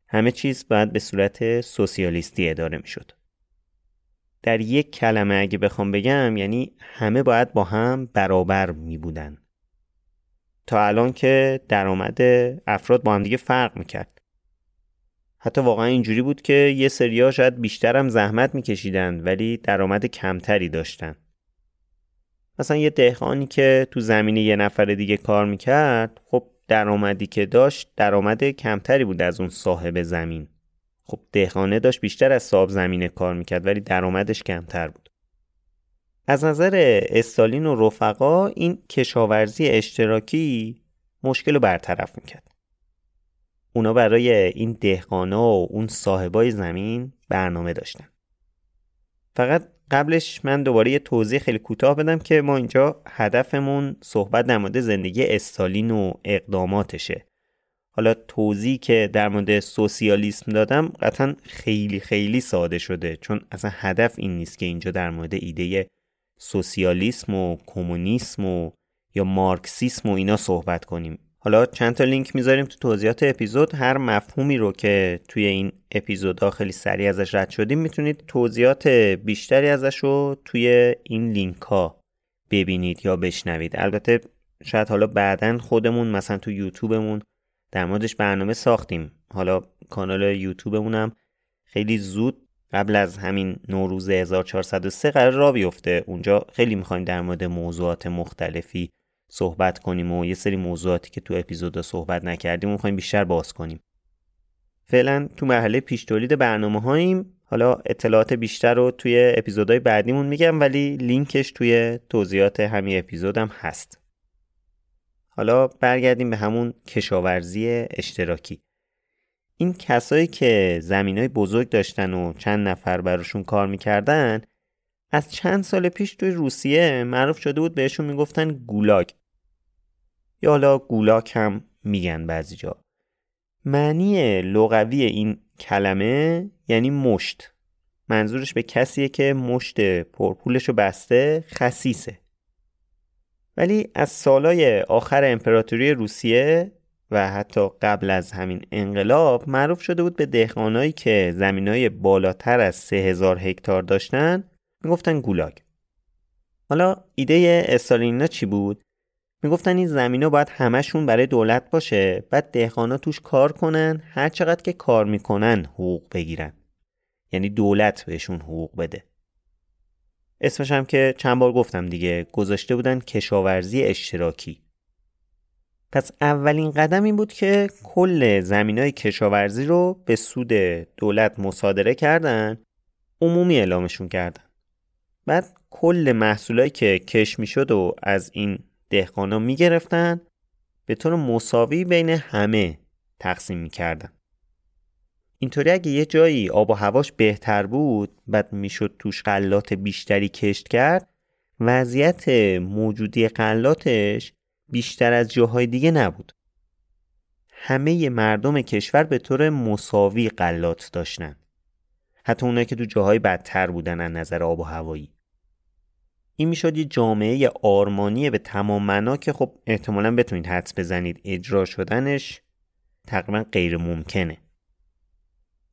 همه چیز باید به صورت سوسیالیستی اداره می‌شد. در یک کلمه اگه بخوام بگم یعنی همه باید با هم برابر می بودن. تا الان که درآمد افراد با هم دیگه فرق می‌کرد. حتی واقعا اینجوری بود که یه سریا شاید بیشترم زحمت میکشیدن ولی درآمد کمتری داشتن. مثلا یه دهقانی که تو زمین یه نفر دیگه کار می‌کرد خب درآمدی که داشت درآمد کمتری بود از اون صاحب زمین. خب دهقانه داشت بیشتر از صاحب زمین کار می‌کرد ولی درآمدش کمتر بود. از نظر استالین و رفقا این کشاورزی اشتراکی مشکل رو برطرف می‌کرد. اونا برای این دهقانا و اون صاحبای زمین برنامه داشتن. فقط قبلش من دوباره یه توضیح خیلی کوتاه بدم که ما اینجا هدفمون صحبت در زندگی استالین و اقداماتشه. حالا توضیحی که در مورد سوسیالیسم دادم قطعا خیلی خیلی ساده شده چون اصلا هدف این نیست که اینجا در مورد ایده سوسیالیسم و کمونیسم و یا مارکسیسم و اینا صحبت کنیم. حالا چند تا لینک می‌ذاریم تو توضیحات اپیزود هر مفهومی رو که توی این اپیزودها خیلی سریع ازش رد شدیم می‌تونید توضیحات بیشتری ازش رو توی این لینک ها ببینید یا بشنوید. البته شاید حالا بعدا خودمون مثلا تو یوتیوبمون در موردش برنامه ساختیم. حالا کانال یوتیوبمون هم خیلی زود قبل از همین نوروز 1403 قرار را بیفته. اونجا خیلی می‌خوایم در مورد موضوعات مختلفی صحبت کنیم و یه سری موضوعاتی که تو اپیزودا صحبت نکردیم می‌خوایم بیشتر باز کنیم. فعلا تو مرحله پیش تولید برنامه هاییم. حالا اطلاعات بیشتر رو توی اپیزودهای بعدیمون میگم ولی لینکش توی توضیحات همین اپیزودم هست. حالا برگردیم به همون کشاورزی اشتراکی. این کسایی که زمین های بزرگ داشتن و چند نفر براشون کار می‌کردن از چند سال پیش توی روسیه معروف شده بود بهشون می‌گفتن گولاگ. یا حالا گولاک هم میگن بعضی جا معنی لغوی این کلمه یعنی مشت. منظورش به کسیه که مشت پرپولشو بسته خسیسه. ولی از سالای آخر امپراتوری روسیه و حتی قبل از همین انقلاب معروف شده بود به دهقانایی که زمینای بالاتر از 3000 هکتار داشتن می‌گفتن گولاگ. حالا ایده استالینینا چی بود؟ می‌گفتن این زمینا باید همشون برای دولت باشه بعد دهقانا توش کار کنن هر چقدر که کار می‌کنن حقوق بگیرن. یعنی دولت بهشون حقوق بده. اسمش هم که چند بار گفتم دیگه گذاشته بودن کشاورزی اشتراکی. پس اولین قدم این بود که کل زمین های کشاورزی رو به سود دولت مصادره کردن عمومی اعلامشون کردن. بعد کل محصولایی که کش می‌شد و از این دهقانا می‌گرفتن به طور مساوی بین همه تقسیم می‌کردن. اینطوری اگه یه جایی آب و هواش بهتر بود بعد می‌شد توش غلات بیشتری کشت کرد وضعیت موجودی غلاتش بیشتر از جاهای دیگه نبود. همه مردم کشور به طور مساوی غلات داشتن. حتی اونایی که تو جاهای بدتر بودن از نظر آب و هوایی. این می‌شد یه جامعه آرمانی به تمام معنا که خب احتمالا بتونید حدس بزنید اجرا شدنش تقریبا غیر ممکنه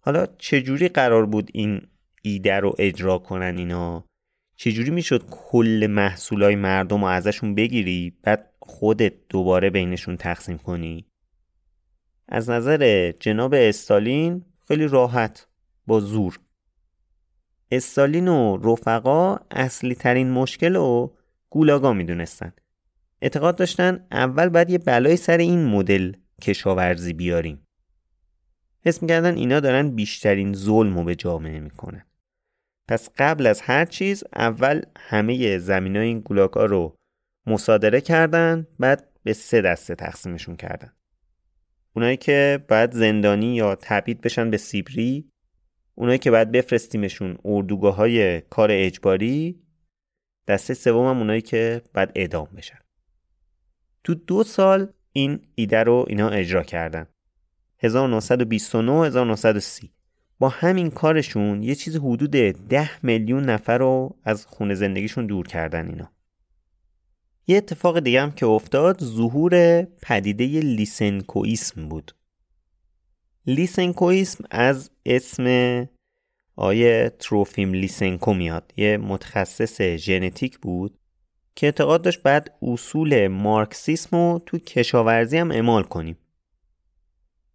حالا چجوری قرار بود این ایده رو اجرا کنن اینا؟ چجوری می‌شد کل محصولای مردم رو ازشون بگیری؟ بعد خودت دوباره بینشون تقسیم کنی؟ از نظر جناب استالین خیلی راحت با زور. استالین و رفقا اصلی ترین مشکل رو گولاگا می‌دونستن. اعتقاد داشتن اول باید یه بلای سر این مدل کشاورزی بیاریم. حس می‌کردن اینا دارن بیشترین ظلم رو به جامعه می‌کنن. پس قبل از هر چیز اول همه زمین های این گولاگا رو مصادره کردن بعد به سه دسته تقسیمشون کردن. اونایی که بعد زندانی یا تبعید بشن به سیبری اونایی که بعد بفرستیمشون اردوگاه های کار اجباری دسته سوم هم اونایی که بعد اعدام بشن. تو دو سال این ایده رو اینا اجرا کردن. 1929 1930 با همین کارشون یه چیز حدود 10 میلیون نفر رو از خونه زندگیشون دور کردن اینا. یه اتفاق دیگه هم که افتاد ظهور پدیده لیسنکویسم بود. لیسنکویسم از اسم آیه تروفیم لیسنکو میاد. یه متخصص ژنتیک بود که اعتقاد داشت بعد اصول مارکسیسم رو تو کشاورزی هم اعمال کنیم.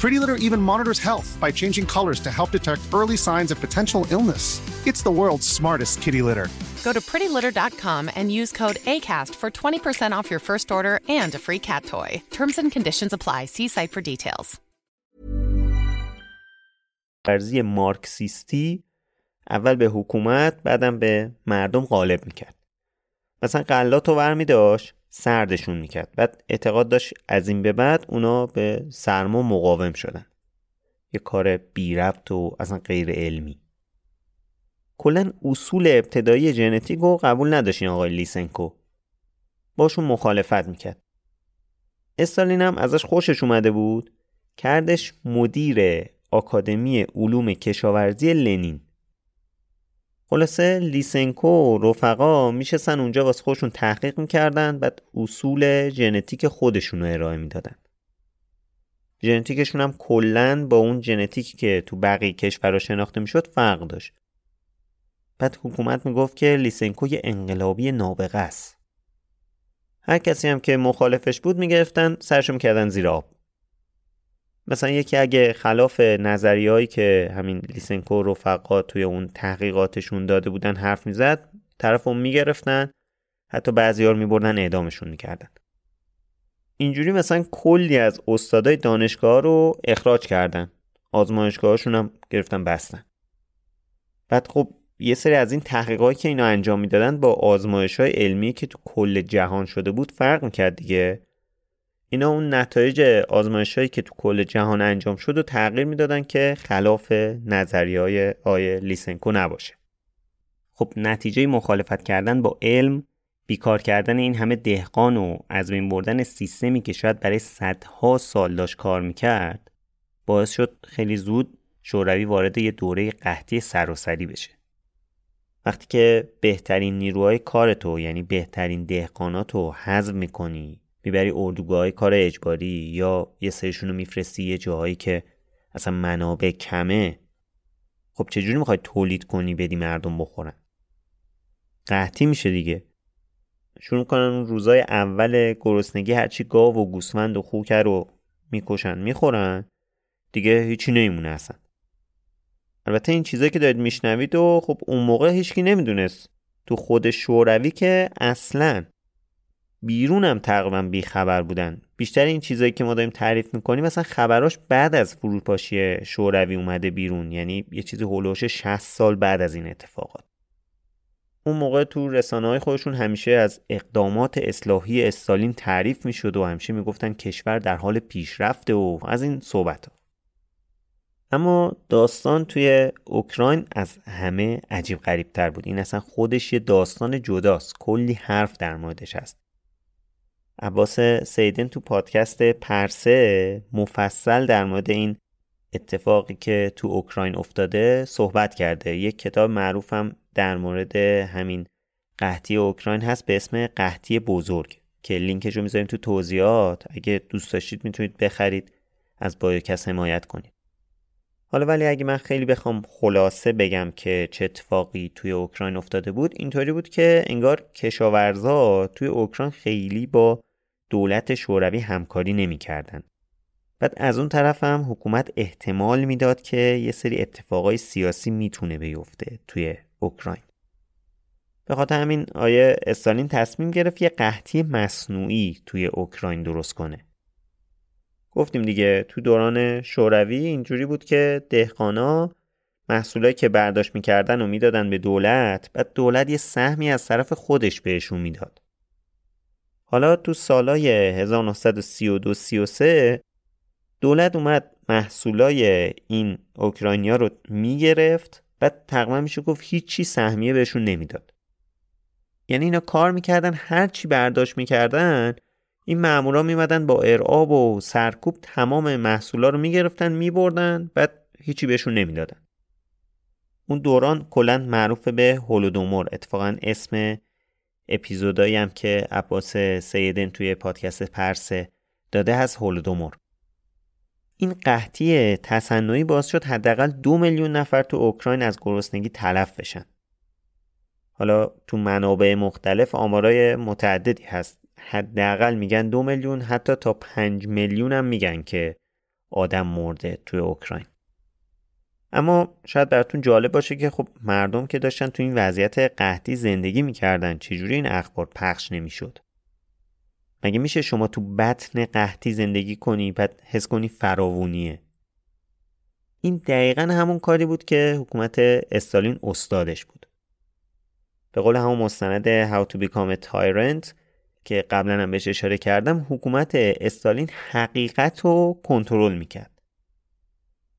Pretty Litter even monitors health by changing colors to help detect early signs of potential illness. It's the world's smartest kitty litter. Go to prettylitter.com and use code ACAST for 20% off your first order and a free cat toy. Terms and conditions apply. See site for details. ورزی مارکسیستی اول به حکومت بعدم به مردم غالب میکرد مثلا قلات رو ور داشت سردشون می‌کرد. بعد اعتقاد داشت از این به بعد اونا به سرما مقاوم شدن. یه کار بی ربط و اصلا غیر علمی. کلا اصول ابتدایی ژنتیک رو قبول نداشتین آقای لیسنکو. باشون مخالفت می‌کرد. استالین هم ازش خوشش اومده بود. کردش مدیر آکادمی علوم کشاورزی لنین. خلاصه لیسنکو و رفقا میشستن اونجا واسه خودشون تحقیق می‌کردن بعد اصول ژنتیک خودشون رو ارائه می‌دادن. ژنتیکشون هم کلا با اون ژنتیکی که تو بقیه کشورها شناخته می‌شد فرق داشت. بعد حکومت می‌گفت که لیسنکو یه انقلابی نابغه است. هر کسی هم که مخالفش بود می‌گرفتن سرشو می‌کردن زیر آب. مثلا یکی اگه خلاف نظریهایی که همین لیسنکو رفقا توی اون تحقیقاتشون داده بودن حرف می‌زد طرف اون می‌گرفتن حتی بعضی ها رو میبردن اعدامشون می‌کردن. اینجوری مثلا کلی از استادای دانشگاه رو اخراج کردن. آزمایشگاهاشون هم گرفتن بستن. بعد خب یه سری از این تحقیقاتی که اینا انجام می‌دادن با آزمایش های علمی که تو کل جهان شده بود فرق می‌کرد دیگه. اینا اون نتایج آزمایش هایی که تو کل جهان انجام شد و تغییر می‌دادن که خلاف نظریه های آیه لیسنکو نباشه. خب نتیجه مخالفت کردن با علم بیکار کردن این همه دهقان و از بین بردن سیستمی که شاید برای صدها سال داشت کار می‌کرد باعث شد خیلی زود شوروی وارد یه دوره قحطی سراسری بشه. وقتی که بهترین نیروهای کارتو یعنی بهترین دهقاناتو حذف می‌کنی می‌بری اردوگاه کار اجباری یا یه سریشون رو میفرستی یه جاهایی که اصلا منابع کمه. خب چجوری می‌خوای تولید کنی بدی مردم بخورن؟ قحطی میشه دیگه. شروع کنن روزای اول گرسنگی هرچی گاو و گوسفند و خوکر رو می‌کشن می‌خورن دیگه هیچی نمیمونه اصلا. البته این چیزایی که دارید میشنوید و خب اون موقع هیچکی نمی‌دونست تو خود شوروی که اصلا بیرونم تقریبا بیخبر بودن. بیشتر این چیزایی که ما داریم تعریف می‌کنیم مثلا خبراش بعد از فروپاشی شوروی اومده بیرون. یعنی یه چیزی هولوش 60 سال بعد از این اتفاقات. اون موقع تو رسانه های خودشون همیشه از اقدامات اصلاحی استالین تعریف می‌شد و همیشه می‌گفتن کشور در حال پیشرفته و از این صحبت ها. اما داستان توی اوکراین از همه عجیب غریب تر بود. این اصلا خودش یه داستان جداست. کلی حرف در موردش هست. عباس سیدن تو پادکست پرسه مفصل در مورد این اتفاقی که تو اوکراین افتاده صحبت کرده. یک کتاب معروفم در مورد همین قحطی اوکراین هست به اسم قحطی بزرگ که لینکش رو می‌ذاریم تو توضیحات. اگه دوست داشتید می‌تونید بخرید از بایوکس حمایت کنید. حالا ولی اگه من خیلی بخوام خلاصه بگم که چه اتفاقی توی اوکراین افتاده بود اینطوری بود که انگار کشاورزا توی اوکراین خیلی با دولت شوروی همکاری نمی‌کردن. بعد از اون طرف هم حکومت احتمال می‌داد که یه سری اتفاقای سیاسی می‌تونه بیفته توی اوکراین. به خاطر همین آیه استالین تصمیم گرفت یه قحطی مصنوعی توی اوکراین درست کنه. گفتیم دیگه تو دوران شوروی اینجوری بود که دهقانا محصولایی که برداشت می‌کردن و می‌دادن به دولت بعد دولت یه سهمی از طرف خودش بهشون می‌داد حالا تو سالای 1932 33 دولت اومد محصولای این اوکراینیا رو می‌گرفت بعد تقریبا میشه گفت هیچی سهمیه بهشون نمی‌داد. یعنی اینا کار می‌کردن هر چی برداشت می‌کردن این مامورا میمدن با ارعاب و سرکوب تمام محصولا رو می‌گرفتن میبردن بعد هیچی بهشون نمی‌دادن. اون دوران کلا معروف به هولودومور اتفاقا اسم اپیزودایی هم که عباس سیدن توی پادکست پرسه داده هست هولودومور این قحطی تصنعی باعث شد حداقل دو میلیون نفر تو اوکراین از گرسنگی تلف بشن. حالا تو منابع مختلف آمارای متعددی هست. حداقل میگن دو میلیون حتی تا پنج میلیون هم میگن که آدم مرده توی اوکراین. اما شاید براتون جالب باشه که خب مردم که داشتن تو این وضعیت قحطی زندگی می‌کردن چجوری این اخبار پخش نمی‌شد؟ مگه میشه شما تو بطن قحطی زندگی کنی بعد حس کنی فراوونیه؟ این دقیقا همون کاری بود که حکومت استالین استادش بود. به قول همون مستند How to Become a Tyrant که قبلا هم بهش اشاره کردم حکومت استالین حقیقت رو کنترل می‌کرد.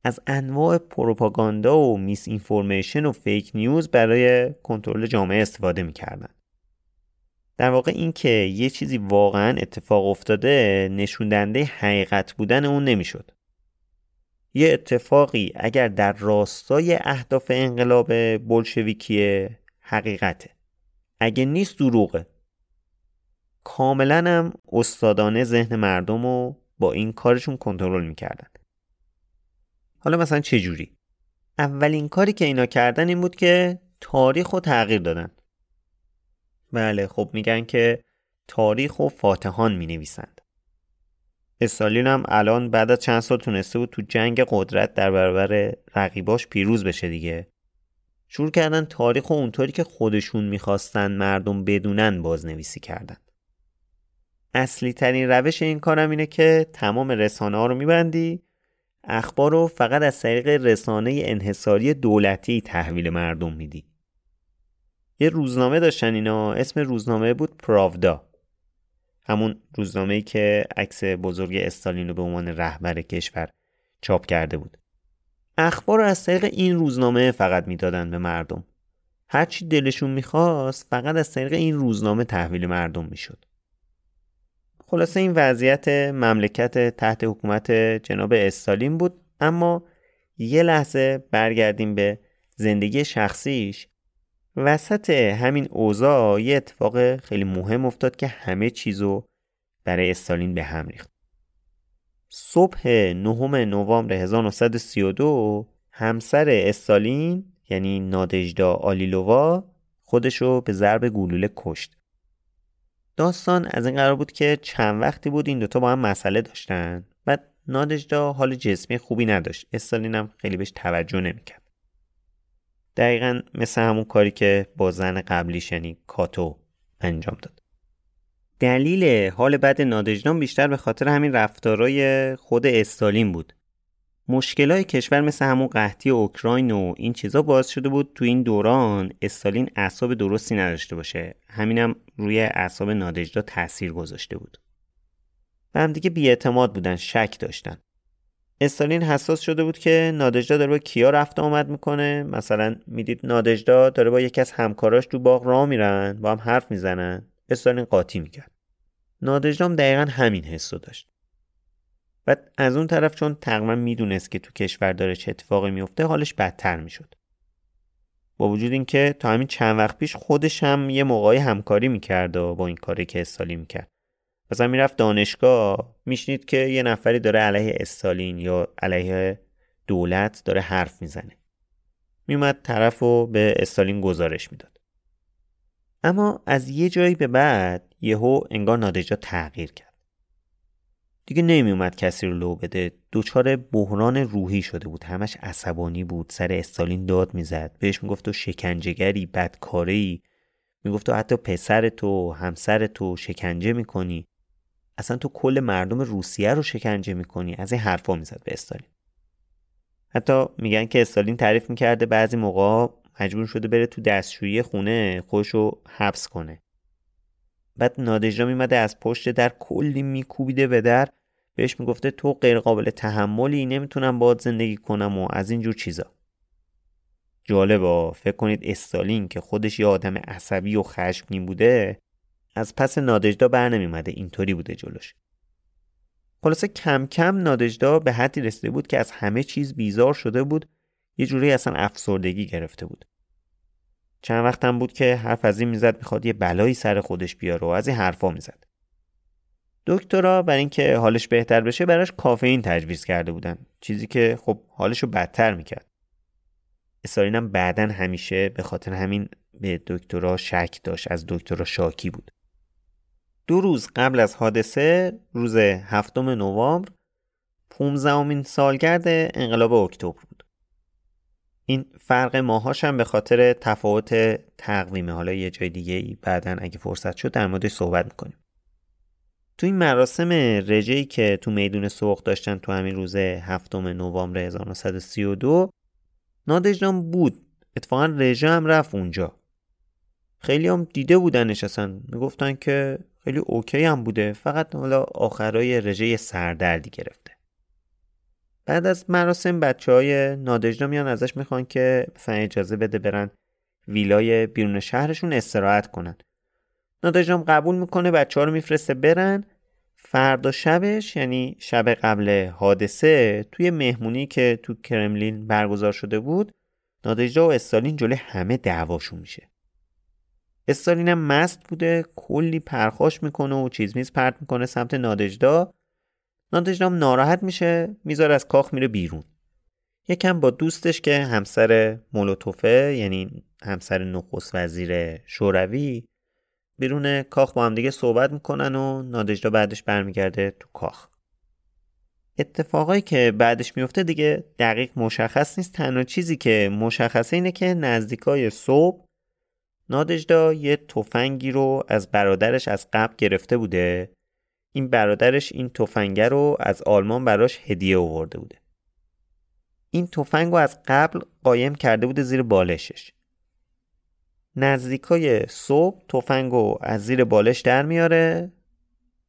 از انواع پروپاگاندا و میس اینفورمیشن و فیک نیوز برای کنترل جامعه استفاده می‌کردن. در واقع این که یه چیزی واقعا اتفاق افتاده نشوندنده حقیقت بودن اون نمی‌شد. یه اتفاقی اگر در راستای اهداف انقلاب بلشویکی حقیقته. اگه نیست دروغه. کاملا هم استادانه ذهن مردم رو با این کارشون کنترل می‌کردن. حالا مثلا چه جوری؟ اولین کاری که اینا کردن این بود که تاریخ رو تغییر دادن. بله خب میگن که تاریخ و فاتحان می نویسند استالین هم الان بعد از چند سال تونسته بود تو جنگ قدرت در برابر رقیباش پیروز بشه دیگه. شروع کردن تاریخ و اونطوری که خودشون می‌خواستن مردم بدونن بازنویسی کردن. اصلی ترین روش این کارم اینه که تمام رسانه ها رو میبندی اخبار رو فقط از طریق رسانه انحصاری دولتی تحویل مردم میدی. یه روزنامه داشتن اینا اسم روزنامه بود پراودا همون روزنامه ای که عکس بزرگ استالین رو به عنوان رهبر کشور چاپ کرده بود. اخبار رو از طریق این روزنامه فقط می‌دادن به مردم. هرچی دلشون می‌خواست فقط از طریق این روزنامه تحویل مردم می‌شد. خلاصه این وضعیت مملکت تحت حکومت جناب استالین بود اما یه لحظه برگردیم به زندگی شخصیش. وسط همین اوضاع یه اتفاق خیلی مهم افتاد که همه چیزو برای استالین به هم ریخت. صبح نهم نوامبر 1932 همسر استالین یعنی نادژدا آلیلووا خودشو به ضرب گلوله کشت. داستان از این قرار بود که چند وقتی بود این دوتا با هم مسئله داشتن. بعد نادجدا حال جسمی خوبی نداشت. استالین هم خیلی بهش توجه نمی‌کرد. دقیقا مثل همون کاری که با زن قبلیش یعنی کاتو انجام داد. دلیل حال بد نادجدان بیشتر به خاطر همین رفتارای خود استالین بود. مشکلای کشور مثل همون قحطی اوکراین و این چیزا باعث شده بود تو این دوران استالین اعصاب درستی نداشته باشه. همینم روی اعصاب نادجدا تاثیر گذاشته بود. به هم دیگه بیاعتماد بودن شک داشتن. استالین حساس شده بود که نادجدا داره با کیا رفت آمد می‌کنه. مثلا می‌دید نادجدا داره با یکی از همکاراش تو باغ راه میرن با هم حرف می‌زنن. استالین قاطی می‌کرد. نادجدام دقیقا همین حسو داشت. و از اون طرف چون تقریبا می‌دونست که تو کشور داره چه اتفاقی میفته حالش بدتر می‌شد. با وجود اینکه تا همین چند وقت پیش خودش هم یه موقعی همکاری می‌کرد و با این کاری که استالین می‌کرد. مثلا می‌رفت دانشگاه میشنید که یه نفری داره علیه استالین یا علیه دولت داره حرف می‌زنه. میومد طرف رو به استالین گزارش می‌داد. اما از یه جایی به بعد یهو انگار نادجا تغییر کرد. دیگه نمیومد کسی رو لو بده. دچار بحران روحی شده بود. همش عصبانی بود. سر استالین داد می‌زد. بهش می‌گفت تو شکنجهگری بدکاری می‌گفت تو حتی پسر تو همسر تو شکنجه می‌کنی. اصلا تو کل مردم روسیه رو شکنجه می‌کنی. از این حرفا می‌زد به استالین. حتی میگن که استالین تعریف می‌کرده بعضی موقع مجبور شده بره تو دستشویی خونه خودش رو حبس کنه. بعد نادجدا میمده از پشت در کلی میکوبیده به در. بهش می‌گفته تو غیر قابل تحملی نمی‌تونم باید زندگی کنم و از اینجور چیزا. جالبا فکر کنید استالین که خودش یه آدم عصبی و خشمگین بوده از پس نادجدا بر نمیمده اینطوری بوده جلوش. خلاصه کم کم نادجدا به حدی رسیده بود که از همه چیز بیزار شده بود یه جوری اصلا افسردگی گرفته بود. چند وقتم بود که حرف از این می‌زد می‌خواد یه بلایی سر خودش بیاره و از این حرفا می‌زد. دکترها برای اینکه حالش بهتر بشه براش کافئین تجویز کرده بودن. چیزی که خب حالش رو بدتر می‌کرد. استالینم بعدا همیشه به خاطر همین به دکترها شک داشت از دکترها شاکی بود. دو روز قبل از حادثه روز هفتم نوامبر 15 سالگرد انقلاب اکتبر بود. این فرق ماهاش هم به خاطر تفاوت تقویمه. حالا یه جای دیگه ای بعدا اگه فرصت شد در موردش صحبت می‌کنیم. تو این مراسم رژه‌ای که تو میدون سوق داشتن تو همین روز هفتم نوامبر 1932 نادجدان بود. اتفاقا رژه هم رفت اونجا. خیلی هم دیده بودنش اصلا می‌گفتن که خیلی اوکی هم بوده. فقط حالا آخرای رژه سردردی گرفته. بعد از مراسم بچه های نادجدا میان ازش می‌خوان که مثلا اجازه بده برن ویلای بیرون شهرشون استراحت کنن. نادجدام قبول می‌کنه بچه ها رو میفرسته برن. فردا شبش یعنی شب قبل حادثه توی مهمونی که تو کرملین برگزار شده بود نادجدا و استالین جلوی همه دعواشون میشه. استالین هم مست بوده کلی پرخاش می‌کنه و چیز میز پرت می‌کنه سمت نادجدا. نادجدام ناراحت میشه می‌ذاره از کاخ میره بیرون. یکم با دوستش که همسر مولوتوفه یعنی همسر نخست وزیر شوروی بیرون کاخ با هم دیگه صحبت می‌کنن و نادجدا بعدش برمیگرده تو کاخ. اتفاقایی که بعدش میفته دیگه دقیق مشخص نیست. تنها چیزی که مشخصه اینه که نزدیکای صبح نادجدا یه تفنگی رو از برادرش از قبل گرفته بوده. این برادرش این تفنگه رو از آلمان براش هدیه آورده بوده. این تفنگ رو از قبل قایم کرده بوده زیر بالشش. نزدیکای صبح تفنگ رو از زیر بالش در میاره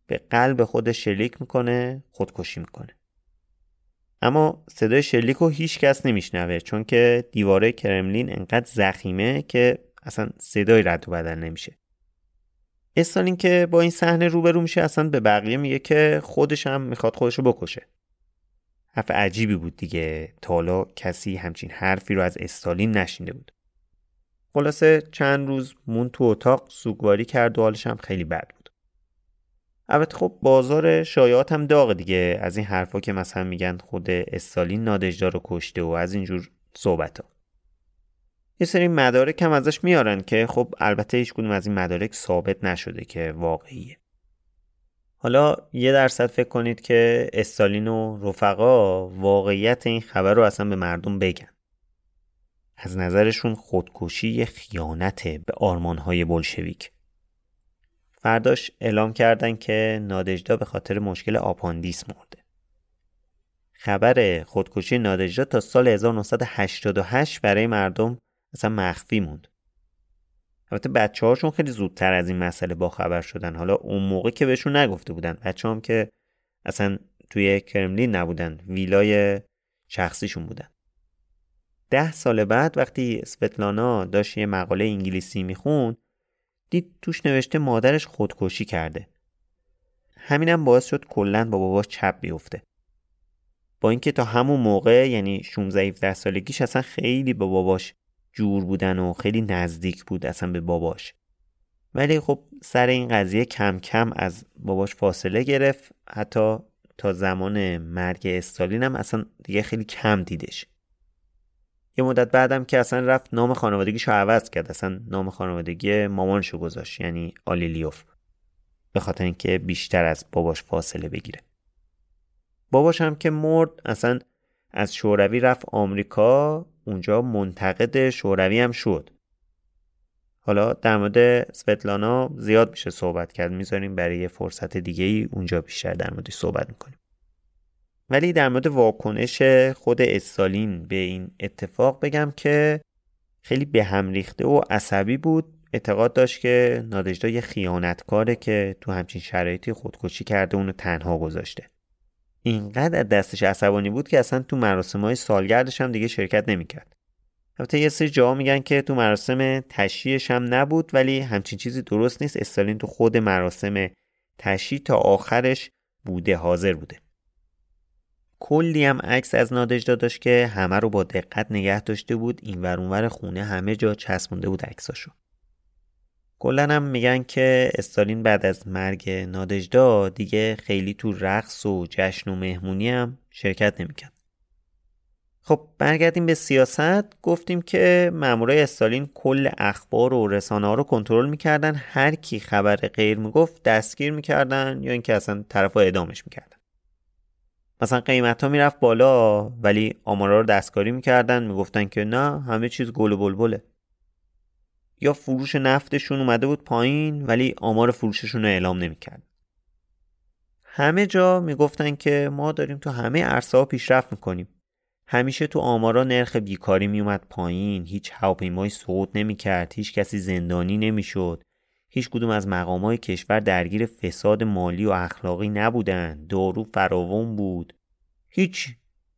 به قلب خودش شلیک می‌کنه خودکشی می‌کنه. اما صدای شلیک رو هیچ کس نمیشنوه چون که دیواره کرملین انقدر زخیمه که اصلا صدای رد و بدل نمیشه. استالین که با این صحنه روبرو میشه اصلا به بقیه میگه که خودش هم می‌خواد خودش رو بکشه. حرف عجیبی بود دیگه. تا حالا کسی همچین حرفی رو از استالین نشینده بود. خلاصه چند روز مون تو اتاق سوگواری کرد و حالش هم خیلی بد بود. البته خب بازار شایعات هم داغ دیگه. از این حرفا که مثلا میگن خود استالین نادجدا رو کشته و از اینجور صحبت ها یه سری مدارک هم ازش میارن که خب البته هیچ کدوم از این مدارک ثابت نشده که واقعیه. حالا یه درصد فکر کنید که استالین و رفقا واقعیت این خبر رو اصلا به مردم بگن. از نظرشون خودکشی خیانته به آرمانهای بلشویک. فرداش اعلام کردن که نادجدا به خاطر مشکل آپاندیس مرده. خبر خودکشی نادجدا تا سال 1988 برای مردم اصلا مخفی موند. البته بچه هاشون خیلی زودتر از این مسئله با خبر شدن. حالا اون موقع که بهشون نگفته بودن بچه هم که اصلا توی کرملین نبودن ویلای شخصیشون بودن. ده سال بعد وقتی سوتلانا داشت یه مقاله انگلیسی میخون دید توش نوشته مادرش خودکشی کرده. همینم باعث شد کلا با باباش چپ بیفته. با اینکه تا همون موقع یعنی 16 17 سالگیش اصلا خیلی با باباش جور بودن و خیلی نزدیک بود اصلا به باباش. ولی خب سر این قضیه کم کم از باباش فاصله گرفت. حتی تا زمان مرگ استالین هم اصلا دیگه خیلی کم دیدش. یه مدت بعدم که اصلا رفت نام خانوادگیشو عوض کرد. اصلا نام خانوادگی مامانشو گذاشت یعنی آلیلیوف به خاطر اینکه بیشتر از باباش فاصله بگیره. باباش هم که مرد اصلا از شوروی رفت آمریکا. اونجا منتقد شوروی هم شد. حالا در مورد سوتلانا زیاد میشه صحبت کرد. می‌ذاریم برای یه فرصت دیگه ای اونجا بیشتر در موردش صحبت می‌کنیم. ولی در مورد واکنش خود استالین به این اتفاق بگم که خیلی به هم ریخته و عصبی بود. اعتقاد داشت که نادجدا یه خیانتکاره که تو همچین شرایطی خودکشی کرده اونو تنها گذاشته. اینقدر از دستش عصبانی بود که اصلا تو مراسم های سالگردش هم دیگه شرکت نمی‌کرد. البته یه سری جاها میگن که تو مراسم تشییعش هم نبود ولی همچین چیزی درست نیست. استالین تو خود مراسم تشییع تا آخرش بوده حاضر بوده. کلی هم عکس از نادجدا داشت که همه رو با دقت نگه داشته بود. این ورونور خونه همه جا چسبونده بود عکساشو. کلا هم میگن که استالین بعد از مرگ نادجدا دیگه خیلی تو رقص و جشن و مهمونی هم شرکت نمی‌کرد. خب برگردیم به سیاست. گفتیم که مامورای استالین کل اخبار و رسانه ها رو کنترل می‌کردن. هر کی خبر غیر می‌گفت دستگیر می‌کردن یا اینکه اصلا طرف اعدامش می‌کردن. مثلا قیمت ها می‌رفت بالا ولی آمارا رو دستکاری می‌کردن. می‌گفتن که نه همه چیز گل و بلبله. یا فروش نفتشون اومده بود پایین ولی آمار فروششون رو اعلام نمی‌کرد. همه جا می‌گفتن که ما داریم تو همه عرصه ها پیشرفت می‌کنیم. همیشه تو آمارا نرخ بیکاری میومد پایین هیچ هواپیمایی سقوط نمی‌کرد هیچ کسی زندانی نمی‌شد. هیچ کدوم از مقامای کشور درگیر فساد مالی و اخلاقی نبودن دارو فراوان بود. هیچ.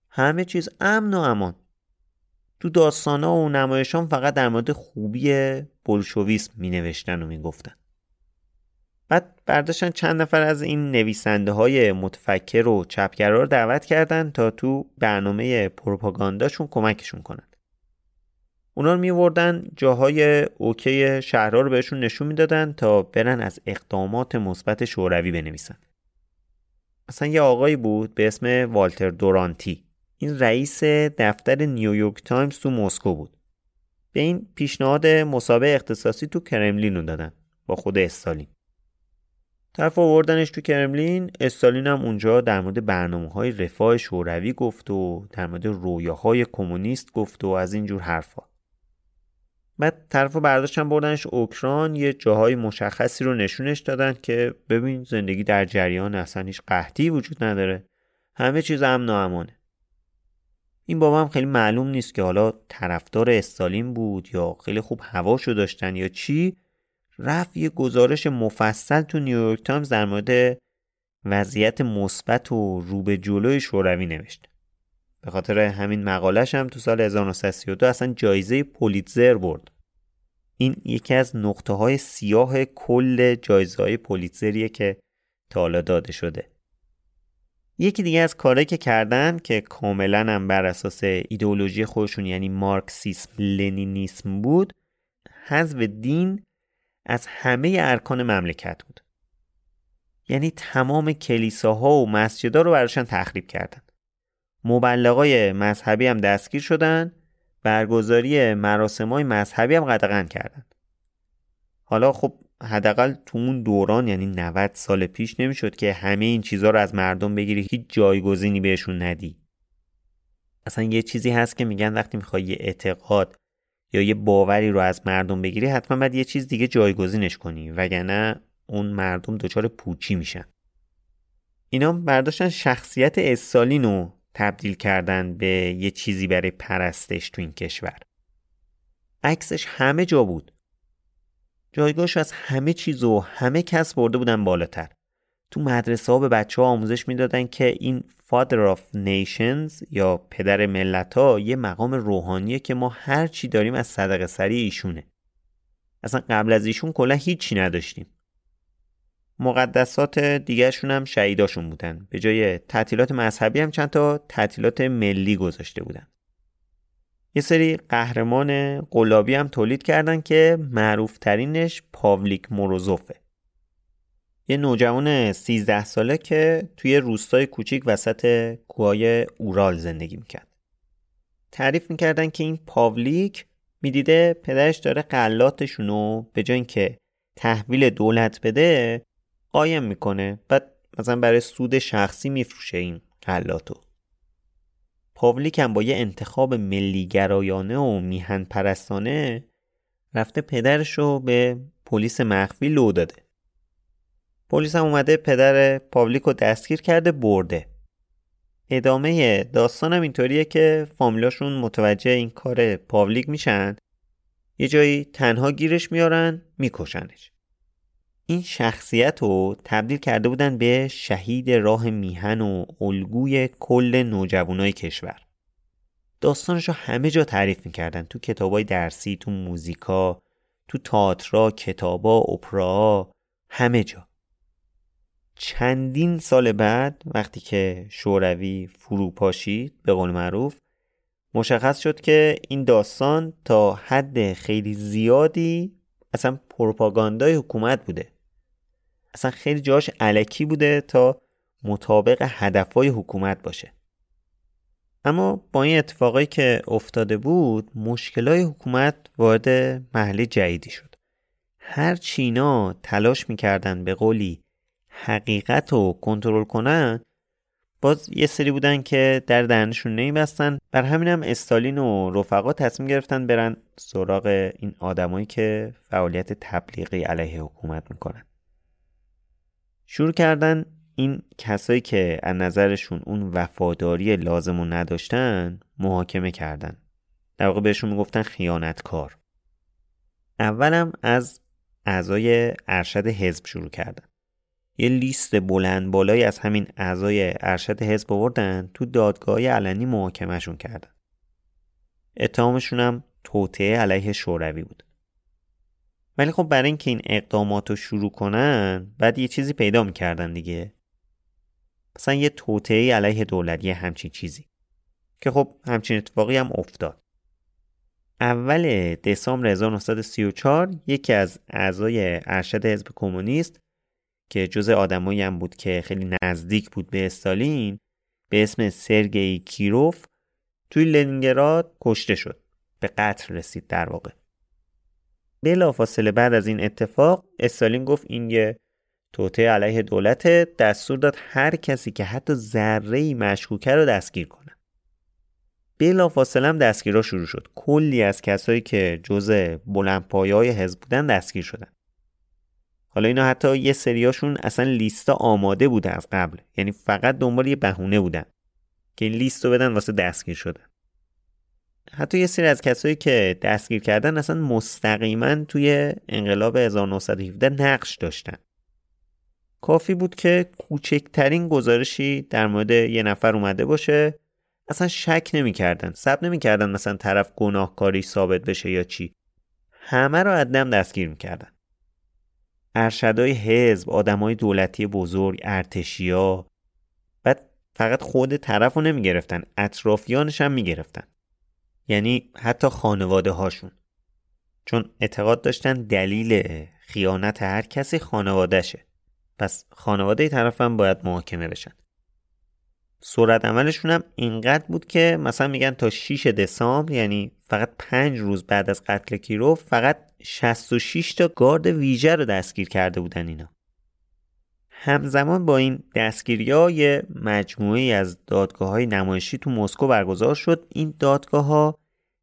همه چیز امن و امان. تو داستانا و نمایشان فقط در مورد خوبی بلشویسم می نوشتن و می گفتن. بعد برداشتن چند نفر از این نویسنده های متفکر و چپگرا رو دعوت کردن تا تو برنامه پروپاگانداشون کمکشون کنن. اونا رو میوردن جاهای اوکی شهرها رو بهشون نشون می‌دادن تا برن از اقدامات مثبت شوروی بنویسن. مثلا یه آقایی بود به اسم والتر دورانتی این رئیس دفتر نیویورک تایمز تو مسکو بود. به این پیشنهاد مصاحبه اختصاصی تو کرملین رو دادن با خود استالین. طرف آوردنش تو کرملین استالین هم اونجا در مورد برنامه های رفاه شوروی گفت و در مورد رویاهای کمونیست گفت و از اینجور حرفا. بعد طرف برداشتن بردنش اوکراین یه جاهای مشخصی رو نشونش دادن که ببین زندگی در جریان اصلا هیچ قحطی وجود نداره. همه چیز امن و امانه این بابا هم خیلی معلوم نیست که حالا طرفدار استالین بود یا خیلی خوب هواشو داشتن یا چی. رفت یه گزارش مفصل تو نیویورک تایمز در مورد وضعیت مثبت و رو به جلوی شوروی نوشت. به خاطر همین مقالش هم تو سال 1932 اصلا جایزه پولیتزر برد. این یکی از نقطه های سیاه کل جایزه های پولیتزریه که تا حالا داده شده. یکی دیگه از کارهایی که کردن که کاملا هم بر اساس ایدئولوژی خودشون یعنی مارکسیسم لنینیسم بود حذف دین از همه ارکان مملکت بود. یعنی تمام کلیساها و مسجدها رو براشون تخریب کردن. مبلغای مذهبی هم دستگیر شدن برگزاری مراسم های مذهبی هم قدغن کردن. حالا خب حداقل تو اون دوران یعنی 90 سال پیش نمی‌شد که همه این چیزها رو از مردم بگیری هیچ جایگزینی بهشون ندی. اصلا یه چیزی هست که میگن وقتی می‌خوای یه اعتقاد یا یه باوری رو از مردم بگیری حتما باید یه چیز دیگه جایگزینش کنی وگرنه اون مردم دچار پوچی میشن. اینا برداشتن شخصیت استالین رو تبدیل کردن به یه چیزی برای پرستش تو این کشور. عکسش همه جا بود. جایگاهش از همه چیز و همه کس برده بودن بالاتر. تو مدرسه ها به بچه ها آموزش می‌دادن که این Father of Nations یا پدر ملت ها یه مقام روحانیه که ما هر چی داریم از صدقه سری ایشونه. اصلا قبل از ایشون کلا هیچی نداشتیم. مقدسات دیگرشون هم شهیداشون بودن. به جای تعطیلات مذهبی هم چند تا تعطیلات ملی گذاشته بودن. یه سری قهرمان قلابی هم تولید کردن که معروف ترینش پاولیک موروزوفه. یه نوجوان 13 ساله که توی روستای کوچیک وسط کوهای اورال زندگی می‌کرد. تعریف می‌کردن که این پاولیک می‌دیده پدرش داره قلاتشونو به جای اینکه تحویل دولت بده قایم می‌کنه بعد مثلا برای سود شخصی میفروشه این قلاتو پاولیک هم با یه انتخاب ملیگرایانه و میهن پرستانه رفته پدرش رو به پلیس مخفی لو داده. پلیس هم اومده پدر پاولیک رو دستگیر کرده برده. ادامه داستانم اینطوریه که فامیلاشون متوجه این کار پاولیک میشن. یه جایی تنها گیرش میارن میکشنش. این شخصیت رو تبدیل کرده بودن به شهید راه میهن و الگوی کل نوجوانای کشور. داستانش رو همه جا تعریف می‌کردن. تو کتابای درسی تو موزیکا تو تئاترا کتابا اپرا همه جا. چندین سال بعد وقتی که شوروی فرو پاشید به قول معروف مشخص شد که این داستان تا حد خیلی زیادی اصلا پروپاگاندای حکومت بوده. اصلا خیلی جاش علکی بوده تا مطابق هدفهای حکومت باشه. اما با این اتفاقایی که افتاده بود مشکلای حکومت وارد محله جدیدی شد. هر چینا تلاش می‌کردن به قولی حقیقت رو کنترل کنن باز یه سری بودن که در دهنشون نمیبستن. بر همینم استالین و رفقا تصمیم گرفتن برن سراغ این آدمایی که فعالیت تبلیغی علیه حکومت می‌کنن. شروع کردن این کسایی که از نظرشون اون وفاداری لازم رو نداشتن محاکمه کردن. در واقع بهشون می‌گفتن خیانتکار. اولم از اعضای ارشد حزب شروع کردن. یه لیست بلند بالایی از همین اعضای ارشد حزب آوردن تو دادگاه علنی محاکمهشون کردن. اتهامشون هم توطعه علیه شوروی بود. ولی خب برای اینکه این اقدامات رو شروع کنن بعد یه چیزی پیدا می‌کردن دیگه. مثلا یه توطعه علیه دولت یه همچین چیزی. که خب همچین اتفاقی هم افتاد. اول دسامبر 1934 یکی از اعضای ارشد حزب کمونیست که جز آدمایی هم بود که خیلی نزدیک بود به استالین به اسم سرگئی کیروف توی لنینگراد کشته شد. به قتل رسید در واقع. بلافاصله بعد از این اتفاق استالین گفت این یه توطعه علیه دولت دستور داد هر کسی که حتی ذره ای مشکوکه رو دستگیر کنه. بلافاصله هم دستگیرها شروع شد. کلی از کسایی که جزء بلندپایه های حزب بودن دستگیر شدن. حالا اینا حتی یه سریاشون اصلا لیستا آماده بوده از قبل. یعنی فقط دنبال یه بهونه بودن که این لیست رو بدن واسه دستگیر شدن. حتی یه سری از کسایی که دستگیر کردن اصلا مستقیما توی انقلاب 1917 نقش داشتن. کافی بود که کوچکترین گزارشی در مورد یه نفر اومده باشه. اصلا شک نمی‌کردن نمی نمی‌کردن مثلا طرف گناهکاری ثابت بشه یا چی. همه رو عدم دستگیر می‌کردن. ارشدای حزب آدمای دولتی بزرگ ارتشیا. بعد فقط خود طرف رو نمی‌گرفتن اطرافیانش هم می‌گرفتن. یعنی حتی خانواده هاشون. چون اعتقاد داشتن دلیل خیانت هر کسی خانوادهشه. پس خانواده طرف هم باید محاکمه بشن. صورت عملشون هم اینقدر بود که مثلا میگن تا 6 دسامبر یعنی فقط 5 روز بعد از قتل کیروف فقط 66 تا گارد ویژه رو دستگیر کرده بودن اینا. همزمان با این دستگیری ها یه مجموعه از دادگاه های نمایشی تو مسکو برگزار شد. این دادگاه ها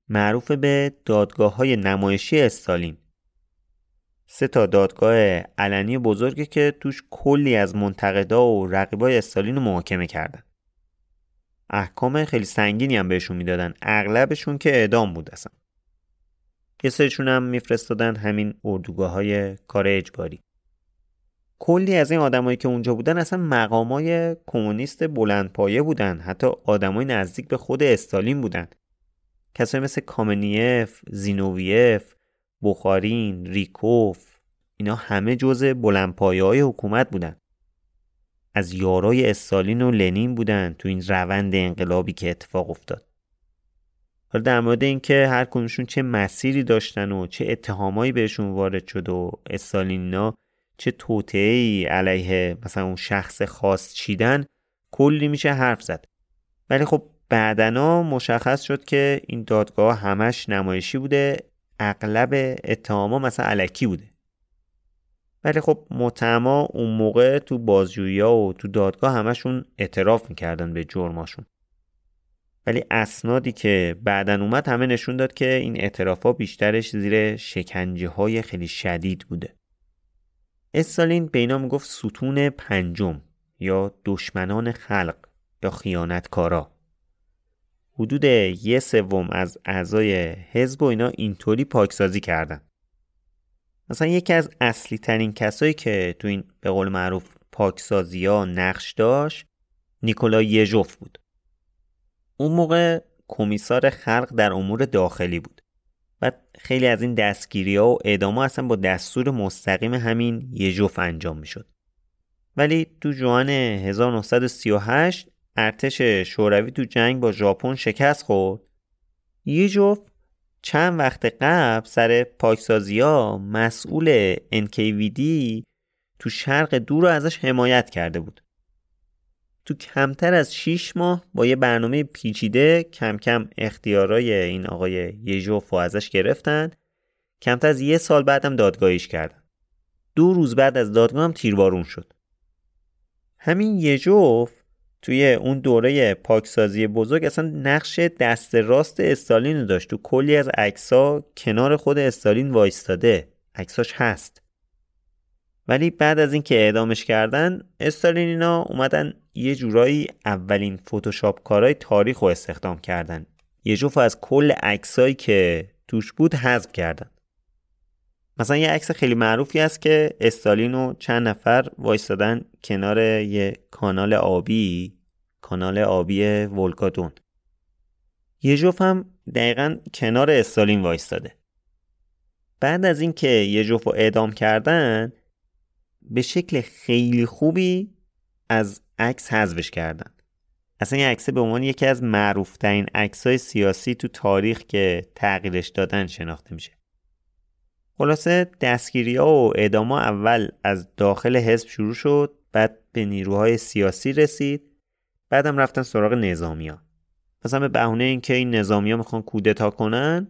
معروف به دادگاه های نمایشی استالین. سه تا دادگاه علنی بزرگی که توش کلی از منتقدا و رقیبای استالین رو محاکمه کردن. احکام خیلی سنگینی هم بهشون می‌دادن. اغلبشون که اعدام بود اصلا. یه سریشون هم میفرستادن همین اردوگاه های کار اجباری. کلی از این آدمایی که اونجا بودن اصلا مقامای کمونیست بلندپایه بودن. حتی آدمای نزدیک به خود استالین بودن. کسایی مثل کامنیف، زینوویف، بخارین، ریکوف اینا همه جزء بلندپایه های حکومت بودن. از یارای استالین و لنین بودن تو این روند انقلابی که اتفاق افتاد. حالا در مورد اینکه هر کدومشون چه مسیری داشتن و چه اتهامایی بهشون وارد شد و استالینینا چه توطئه‌ای علیه مثلا اون شخص خاص چیدن کلی میشه حرف زد. ولی خب بعدنا مشخص شد که این دادگاه همش نمایشی بوده اغلب اتهاما مثلا علکی بوده. ولی خب متما اون موقع تو بازجویی و تو دادگاه همشون اعتراف می‌کردن به جرماشون ولی اسنادی که بعدا اومد همه نشون داد که این اعترافا بیشترش زیر شکنجه های خیلی شدید بوده. استالین به اینا می‌گفت ستون پنجم یا دشمنان خلق یا خیانتکارا. حدود یه سوم از اعضای حزب و اینا اینطوری پاکسازی کردن. مثلا یکی از اصلی ترین کسایی که تو این به قول معروف پاکسازی ها نقش داشت نیکولای یژوف بود. اون موقع کمیسار خلق در امور داخلی بود. و خیلی از این دستگیری ها و اعدام اصلا با دستور مستقیم همین یژوف انجام می شد. ولی تو جوان 1938 ارتش شوروی تو جنگ با ژاپن شکست خورد یژوف چند وقت قبل سر پاکسازی ها مسئول NKVD تو شرق دور رو ازش حمایت کرده بود تو کمتر از 6 ماه با یه برنامه پیچیده کم کم اختیارای این آقای یژوف رو ازش گرفتن. کمتر از یه سال بعدم دادگاهیش کردن. دو روز بعد از دادگاه هم تیربارون شد. همین یژوف توی اون دوره پاکسازی بزرگ اصلا نقش دست راست استالین داشت. تو کلی از عکسا کنار خود استالین وایستاده. عکساش هست. ولی بعد از اینکه اعدامش کردن استالین اینا اومدن یه جورایی اولین فتوشاپ کارهای تاریخ رو استخدام کردن. یه جفت از کل عکسایی که توش بود حذف کردن. مثلا یه عکس خیلی معروفی است که استالین و چند نفر وایستادن کنار یه کانال آبی کانال آبی ولکاتون. یه جفت هم دقیقا کنار استالین وایستاده. بعد از اینکه یه جفت رو اعدام کردن به شکل خیلی خوبی از عکس حذفش کردن. اصلا این عکس به عنوان یکی از معروفترین عکسای سیاسی تو تاریخ که تغییرش دادن شناخته میشه. خلاصه دستگیری ها و اعدام اول از داخل حزب شروع شد بعد به نیروهای سیاسی رسید بعدم رفتن سراغ نظامی ها مثلا به بهونه اینکه این نظامی ها می‌خوان کودتا کنن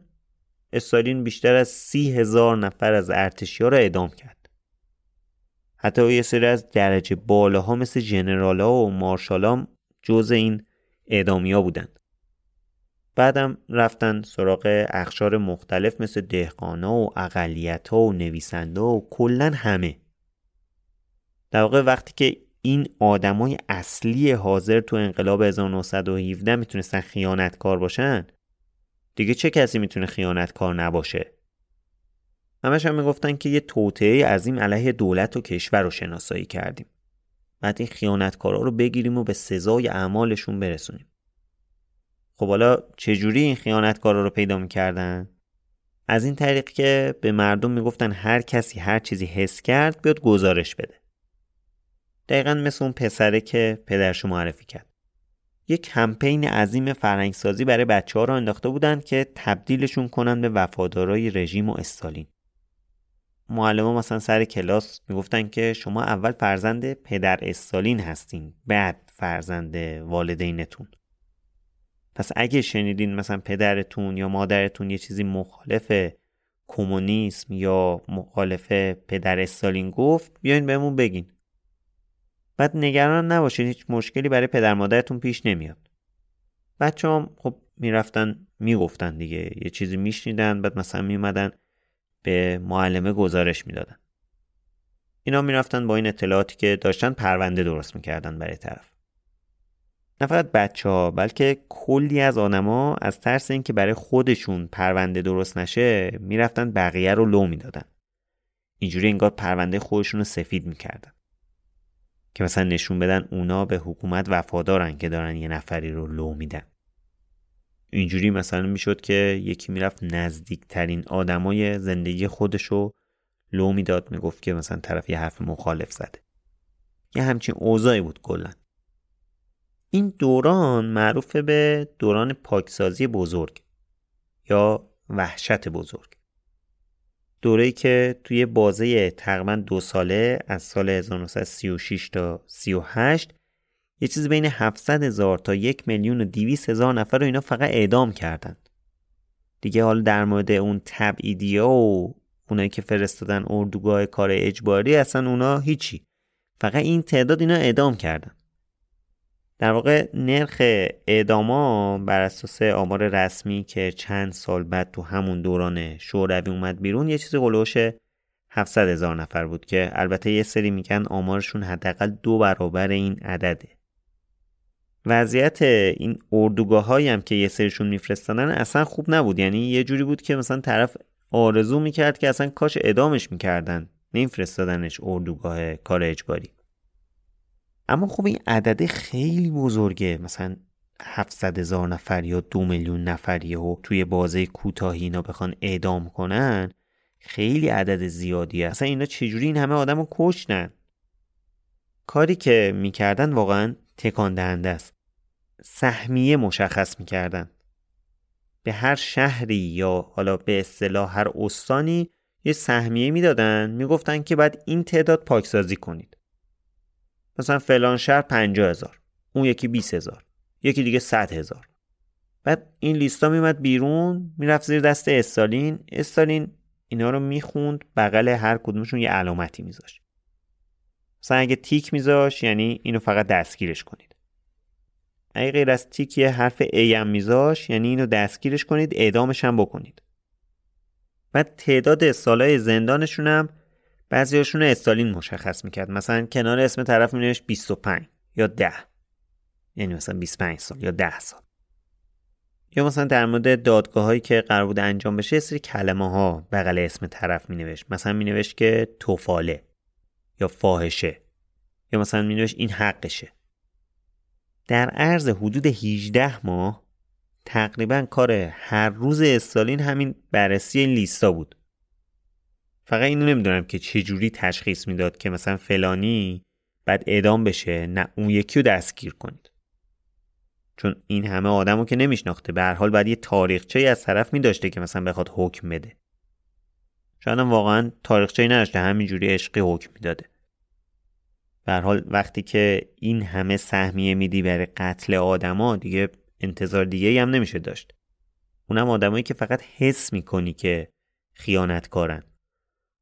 استالین بیشتر از سی هزار نفر از ارتشی ها را اعدام کرد. حتی یه سری از درجه بالاها مثل جنرالا و مارشالا جز این اعدامیا بودن. بعدم رفتن سراغ اخشار مختلف مثل دهقانا و اقلیت ها و نویسنده و کلا همه. در واقع وقتی که این آدمای اصلی حاضر تو انقلاب 1917 می‌تونستن خیانتکار باشن دیگه چه کسی می‌تونه خیانتکار نباشه؟ همش هم می‌گفتن که یه توطعه عظیم علیه دولت و کشور رو شناسایی کردیم. بعد این خیانتکارا رو بگیریم و به سزای اعمالشون برسونیم. خب حالا چجوری این خیانتکارا رو پیدا می‌کردن؟ از این طریق که به مردم می‌گفتن هر کسی هر چیزی حس کرد بیاد گزارش بده. دقیقا مثل اون پسره که پدرش معرفی کرد. یک کمپین عظیم فرهنگسازی برای بچه ها را انداخته بودند که تبدیلشون کنن به وفادارای رژیم و استالین. معلم مثلا سر کلاس می‌گفتن که شما اول فرزند پدر استالین هستین بعد فرزند والدینتون. پس اگه شنیدین مثلا پدرتون یا مادرتون یه چیزی مخالف کمونیسم یا مخالف پدر استالین گفت بیاین بهمون بگین. بعد نگران نباشین هیچ مشکلی برای پدر مادرتون پیش نمیاد. بچه هم خب می‌رفتن می‌گفتن دیگه یه چیزی میشنیدن بعد مثلا میومدن به معلمه گزارش می‌دادن. اینا می‌رفتن با این اطلاعاتی که داشتن پرونده درست می‌کردن برای طرف. نه فقط بچه ها بلکه کلی از آدما از ترس اینکه برای خودشون پرونده درست نشه می‌رفتن بقیه رو لو می‌دادن. اینجوری انگار پرونده خودشون رو سفید می‌کردن. که مثلا نشون بدن اونا به حکومت وفادارن که دارن یه نفری رو لو میدن. اینجوری مثلا می‌شد که یکی می‌رفت نزدیکترین آدمای زندگی خودشو لو می‌داد می‌گفت که مثلا طرف یه حرف مخالف زده. یه همچین اوضاعی بود کلا. این دوران معروف به دوران پاکسازی بزرگ یا وحشت بزرگ. دوره‌ای که توی بازه تقریبا دو ساله از سال 1936 تا 38 یه چیزی بین 700 هزار تا یک میلیون و 200 هزار نفر رو اینا فقط اعدام کردن. دیگه حالا در مورد اون تبعیدی و اونایی که فرستادن اردوگاه کار اجباری اصلا اونا هیچی. فقط این تعداد اینا اعدام کردن. در واقع نرخ اعداما بر اساس آمار رسمی که چند سال بعد تو همون دوران شوروی اومد بیرون یه چیزی قلوش 700 هزار نفر بود که البته یه سری میگن آمارشون حداقل دو برابر این عدده. وضعیت این اردوگاه هم که یه سریشون میفرستادن اصلا خوب نبود. یعنی یه جوری بود که مثلا طرف آرزو می‌کرد که اصلا کاش ادامش می‌کردن نمیفرستادنش اردوگاه کار اجباری. اما خب این عدده خیلی بزرگه. مثلا 700 هزار نفر یا دو میلیون نفریه و توی بازه کوتاهی اینا بخوان اعدام کنن خیلی عدد زیادیه. اصلا اینا چجوری این همه آدم رو کشتن؟ کاری که می‌کردن واقعا تکان دهنده است. سهمیه مشخص می‌کردن. به هر شهری یا حالا به اصطلاح هر استانی یه سهمیه می‌دادن می‌گفتن که بعد این تعداد پاکسازی کنید. مثلا فلان شهر پنجاه هزار اون یکی 20 هزار یکی دیگه 100 هزار. بعد این لیستا میمد بیرون می‌رفت زیر دست استالین. استالین اینا رو می‌خوند بغل هر کدومشون یه علامتی میذاشت. مثلا اگه تیک میذاش یعنی اینو فقط دستگیرش کنید. اگه غیر از تیک یه حرف ای هم میذاش یعنی اینو دستگیرش کنید اعدامش هم بکنید. بعد تعداد سالای زندانشون هم بعضیاشون استالین مشخص می‌کرد. مثلا کنار اسم طرف مینوشت 25 یا 10 یعنی مثلا 25 سال یا 10 سال. یا مثلا در مورد دادگاه هایی که قرار بود انجام بشه سری کلمه ها بغل اسم طرف مینوشت. مثلا مینوشت که توفاله یا فاحشه. یا مثلا مینوشت این حقشه. در عرض حدود 18 ماه تقریبا کار هر روز استالین همین بررسی این لیستا بود. فقط اینو نمی‌دونم که چجوری تشخیص می‌داد که مثلا فلانی بعد اعدام بشه نه اون یکی رو دستگیر کنید. چون این همه آدمو که نمیشناخته به هر حال بعد یه تاریخچه از طرف میداشته که مثلا بخواد حکم بده. شاید واقعا تاریخچه نداشته همینجوری عشقی حکم می‌داده. به حال وقتی که این همه سهمیه میدی برای قتل آدما دیگه انتظار دیگه هم نمیشه داشت. اونم آدمایی که فقط حس می‌کنی که خیانتکارن.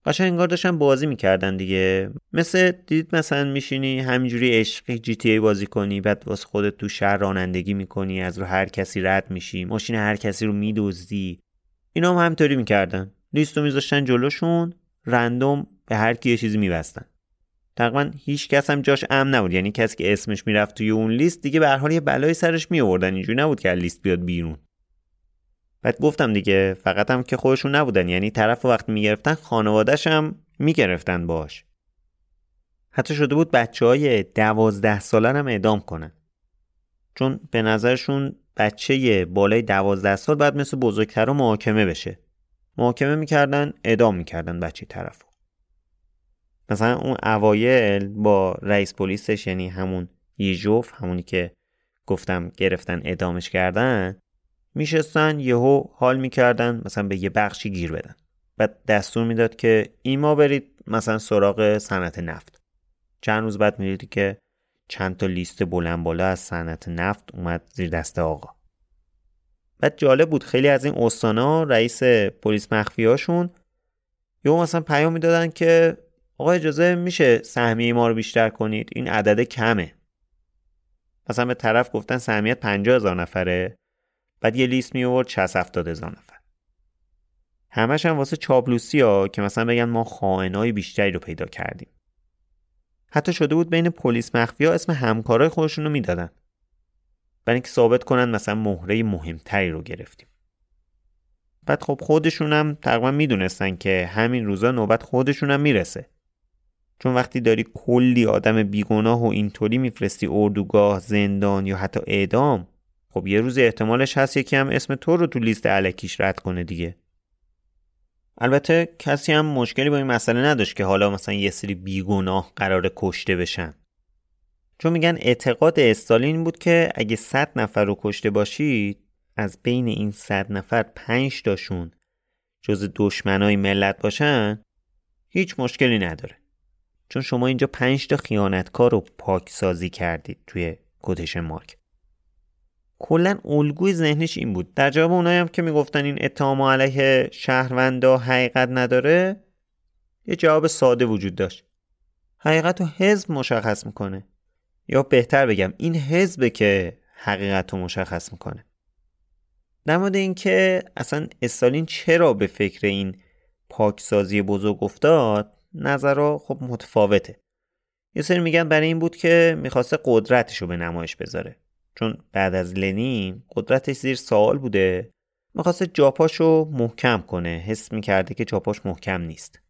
قشنگ انگار داشتن بازی می‌کردن دیگه. مثل دید مثلا میشینی همینجوری عشقی جی تی ای بازی کنی بعد واسه خودت تو شهر رانندگی می‌کنی از رو هر کسی رد میشی ماشین هر کسی رو میدزدی. اینا هم همینطوری می‌کردن. لیستو میذاشتن جلوشون رندوم به هر کی یه چیزی میبستن. تقریبا هیچ کس هم جاش امن نبود. یعنی کسی که اسمش می‌رفت توی اون لیست دیگه به هر حال یه بلای سرش می آوردن اینجوری نبود که لیست بیاد بیرون. بعد گفتم دیگه فقط هم که خودشون نبودن. یعنی طرف وقتی می‌گرفتن خانوادهش هم می‌گرفتن باش. حتی شده بود بچه های دوازده ساله هم اعدام کنن. چون به نظرشون بچه بالای دوازده سال بعد مثل بزرگتر محاکمه بشه. محاکمه می‌کردن اعدام می‌کردن بچه طرف مثلا اون اوایل با رئیس پلیسش یعنی همون یژوف همونی که گفتم گرفتن اعدامش کردن میشستن یهو حال می‌کردن مثلا به یه بخشی گیر بدن. بعد دستور می‌داد که ایما برید مثلا سراغ صنعت نفت. چند روز بعد می‌دیدی که چند تا لیست بلند بالا از صنعت نفت اومد زیر دست آقا. بعد جالب بود خیلی از این استانا رئیس پلیس مخفیاشون یهو مثلا پیام می‌دادن که آقا اجازه میشه سهمیه ما رو بیشتر کنید؟ این عدد کمه. مثلا به طرف گفتن سهمیت 50 هزار نفره بعد یه لیست می آورد 60 70 هزار نفر. همش هم واسه چابلوسی ها که مثلا بگن ما خائنای بیشتری رو پیدا کردیم. حتی شده بود بین پلیس مخفی اسم همکارای خودشون رو می‌دادن. برای اینکه ثابت کنن مثلا مهره مهمتری رو گرفتیم. بعد خب خودشونم تقریبا می‌دونستن که همین روزا نوبت خودشونم می‌رسه. چون وقتی داری کلی آدم بیگناه و اینطوری میفرستی اردوگاه زندان یا حتی اعدام خب یه روز احتمالش هست یکی هم اسم تو رو تو لیست علکیش رد کنه دیگه. البته کسی هم مشکلی با این مسئله نداشت که حالا مثلا یه سری بیگناه قرار کشته بشن. چون میگن اعتقاد استالین بود که اگه 100 نفر رو کشته باشید از بین این 100 نفر 5 تاشون جز دشمنای ملت باشن هیچ مشکلی نداره. چون شما اینجا 5 تا خیانتکار رو پاکسازی کردید توی کتش مارک. کلا الگوی ذهنش این بود. در جواب اونایی هم که می‌گفتن این اتهام علیه شهروندا حقیقت نداره یه جواب ساده وجود داشت. حقیقت رو حزب مشخص می‌کنه. یا بهتر بگم این حزبه که حقیقت رو مشخص می‌کنه. در مورد اینکه اصلا استالین چرا به فکر این پاکسازی بزرگ افتاد نظرها خب متفاوته. یه سری میگن برای این بود که می‌خواسته قدرتش رو به نمایش بذاره. چون بعد از لنین قدرتش زیر سوال بوده. می‌خواسته جاپاش رو محکم کنه. حس می‌کرده که جاپاش محکم نیست.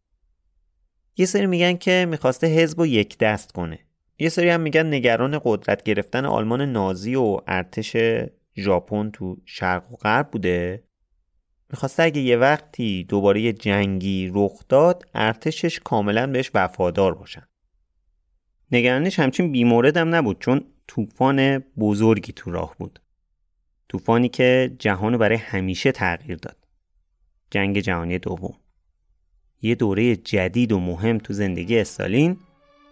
یه سری میگن که می‌خواسته حزب رو یک دست کنه. یه سری هم میگن نگران قدرت گرفتن آلمان نازی و ارتش ژاپن تو شرق و غرب بوده. می‌خواسته اگه یه وقتی دوباره جنگی رخ داد ارتشش کاملا بهش وفادار باشن. نگرانش همچین بیمورد هم نبود چون طوفان بزرگی تو راه بود. طوفانی که جهان برای همیشه تغییر داد. جنگ جهانی دوم. یه دوره جدید و مهم تو زندگی استالین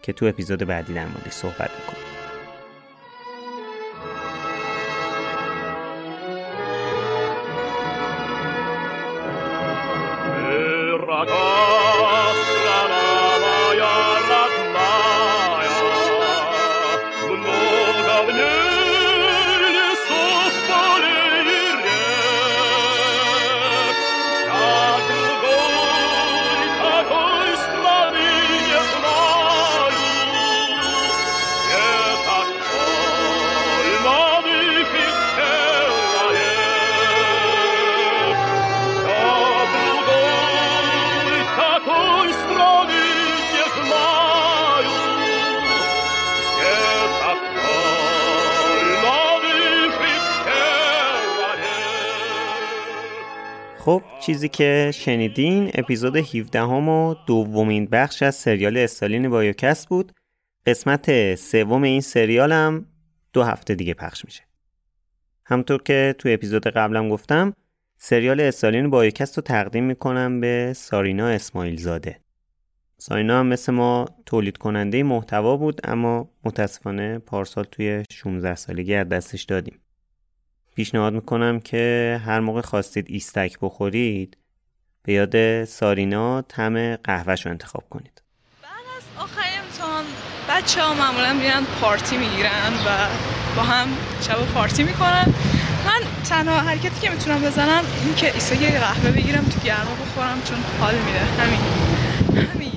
که تو اپیزود بعدی در موردش صحبت می‌کنیم. Chicago. خب چیزی که شنیدین اپیزود 17 هم و دومین بخش از سریال استالین بایوکست بود. قسمت سوم این سریال هم دو هفته دیگه پخش میشه. همطور که تو اپیزود قبلم گفتم سریال استالین بایوکست رو تقدیم می‌کنم به سارینا اسماعیل زاده سارینا هم مثل ما تولید کننده محتوا بود اما متاسفانه پارسال توی 16 سالگی از دستش دادیم. پیشنهاد می‌کنم که هر موقع خواستید ایستک بخورید به یاد سارینا طعم قهوه‌ش رو انتخاب کنید. بعد از آخر امتحان بچه ها معمولا میرن پارتی می‌گیرن و با هم شب پارتی می‌کنن. من تنها حرکتی که می‌تونم بزنم اینه که ایستک قهوه بگیرم تو گرما بخورم چون حال میده. همین. همین.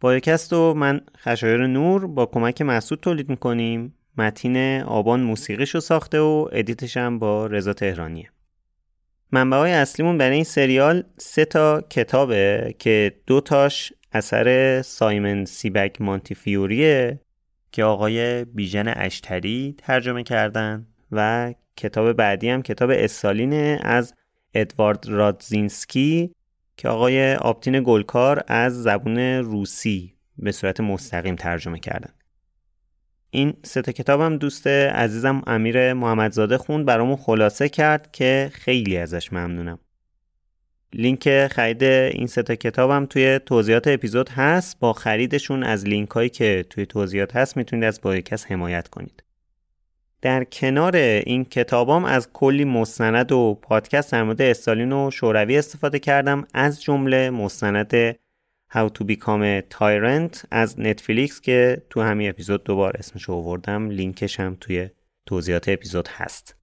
بایوکست و من خشایار نور با کمک مسعود تولید می‌کنیم. متین آبان موسیقیشو ساخته و edit ش هم با رضا تهرانیه. منبع های اصلیمون برای این سریال سه تا کتابه که دو تاش اثر سایمن سیبک مانتیفیوریه که آقای بیژن اشتری ترجمه کردن و کتاب بعدی هم کتاب استالینه از ادوارد رادزینسکی که آقای آپتین گلکار از زبون روسی به صورت مستقیم ترجمه کردن. این سه کتابم دوست عزیزم امیر محمدزاده خوند برامون خلاصه کرد که خیلی ازش ممنونم. لینک خرید این سه کتابم توی توضیحات اپیزود هست. با خریدشون از لینک هایی که توی توضیحات هست می‌تونید از بایوکست حمایت کنید. در کنار این کتابام از کلی مستند و پادکست در مورد استالین و شوروی استفاده کردم. از جمله مستند How to Become a Tyrant از نتفلیکس که تو همین اپیزود دوبار اسمش آوردم. لینکش هم توی توضیحات اپیزود هست.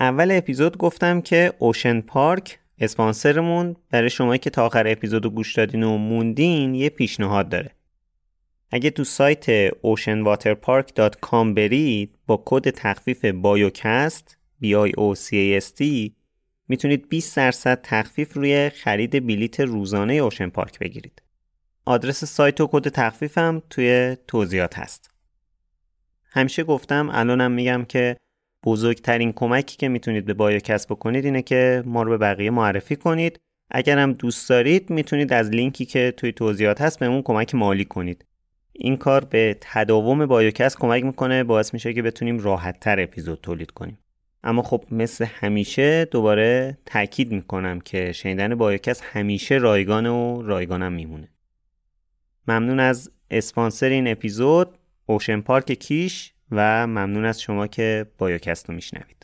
اول اپیزود گفتم که اوشن پارک اسپانسرمون برای شما که تا آخر اپیزود گوش دادین و موندین یه پیشنهاد داره. اگه تو سایت oceanwaterpark.com برید با کد تخفیف بایوکست B-I-O-C-A-S-T می‌تونید 20 درصد تخفیف روی خرید بلیت روزانه اوشن پارک بگیرید. آدرس سایت و کد تخفیفم توی توضیحات هست. همیشه گفتم الانم میگم که بزرگترین کمکی که می‌تونید به بایوکست بکنید اینه که ما رو به بقیه معرفی کنید. اگرم دوست دارید می‌تونید از لینکی که توی توضیحات هست به اون کمک مالی کنید. این کار به تداوم بایوکست کمک می‌کنه باعث میشه که بتونیم راحت تر اپیزود تولید کنیم. اما خب مثل همیشه دوباره تاکید می‌کنم که شنیدن بایوکست همیشه رایگان و رایگانم میمونه. ممنون از اسپانسر این اپیزود اوشن پارک کیش و ممنون از شما که بایوکست رو میشنوید.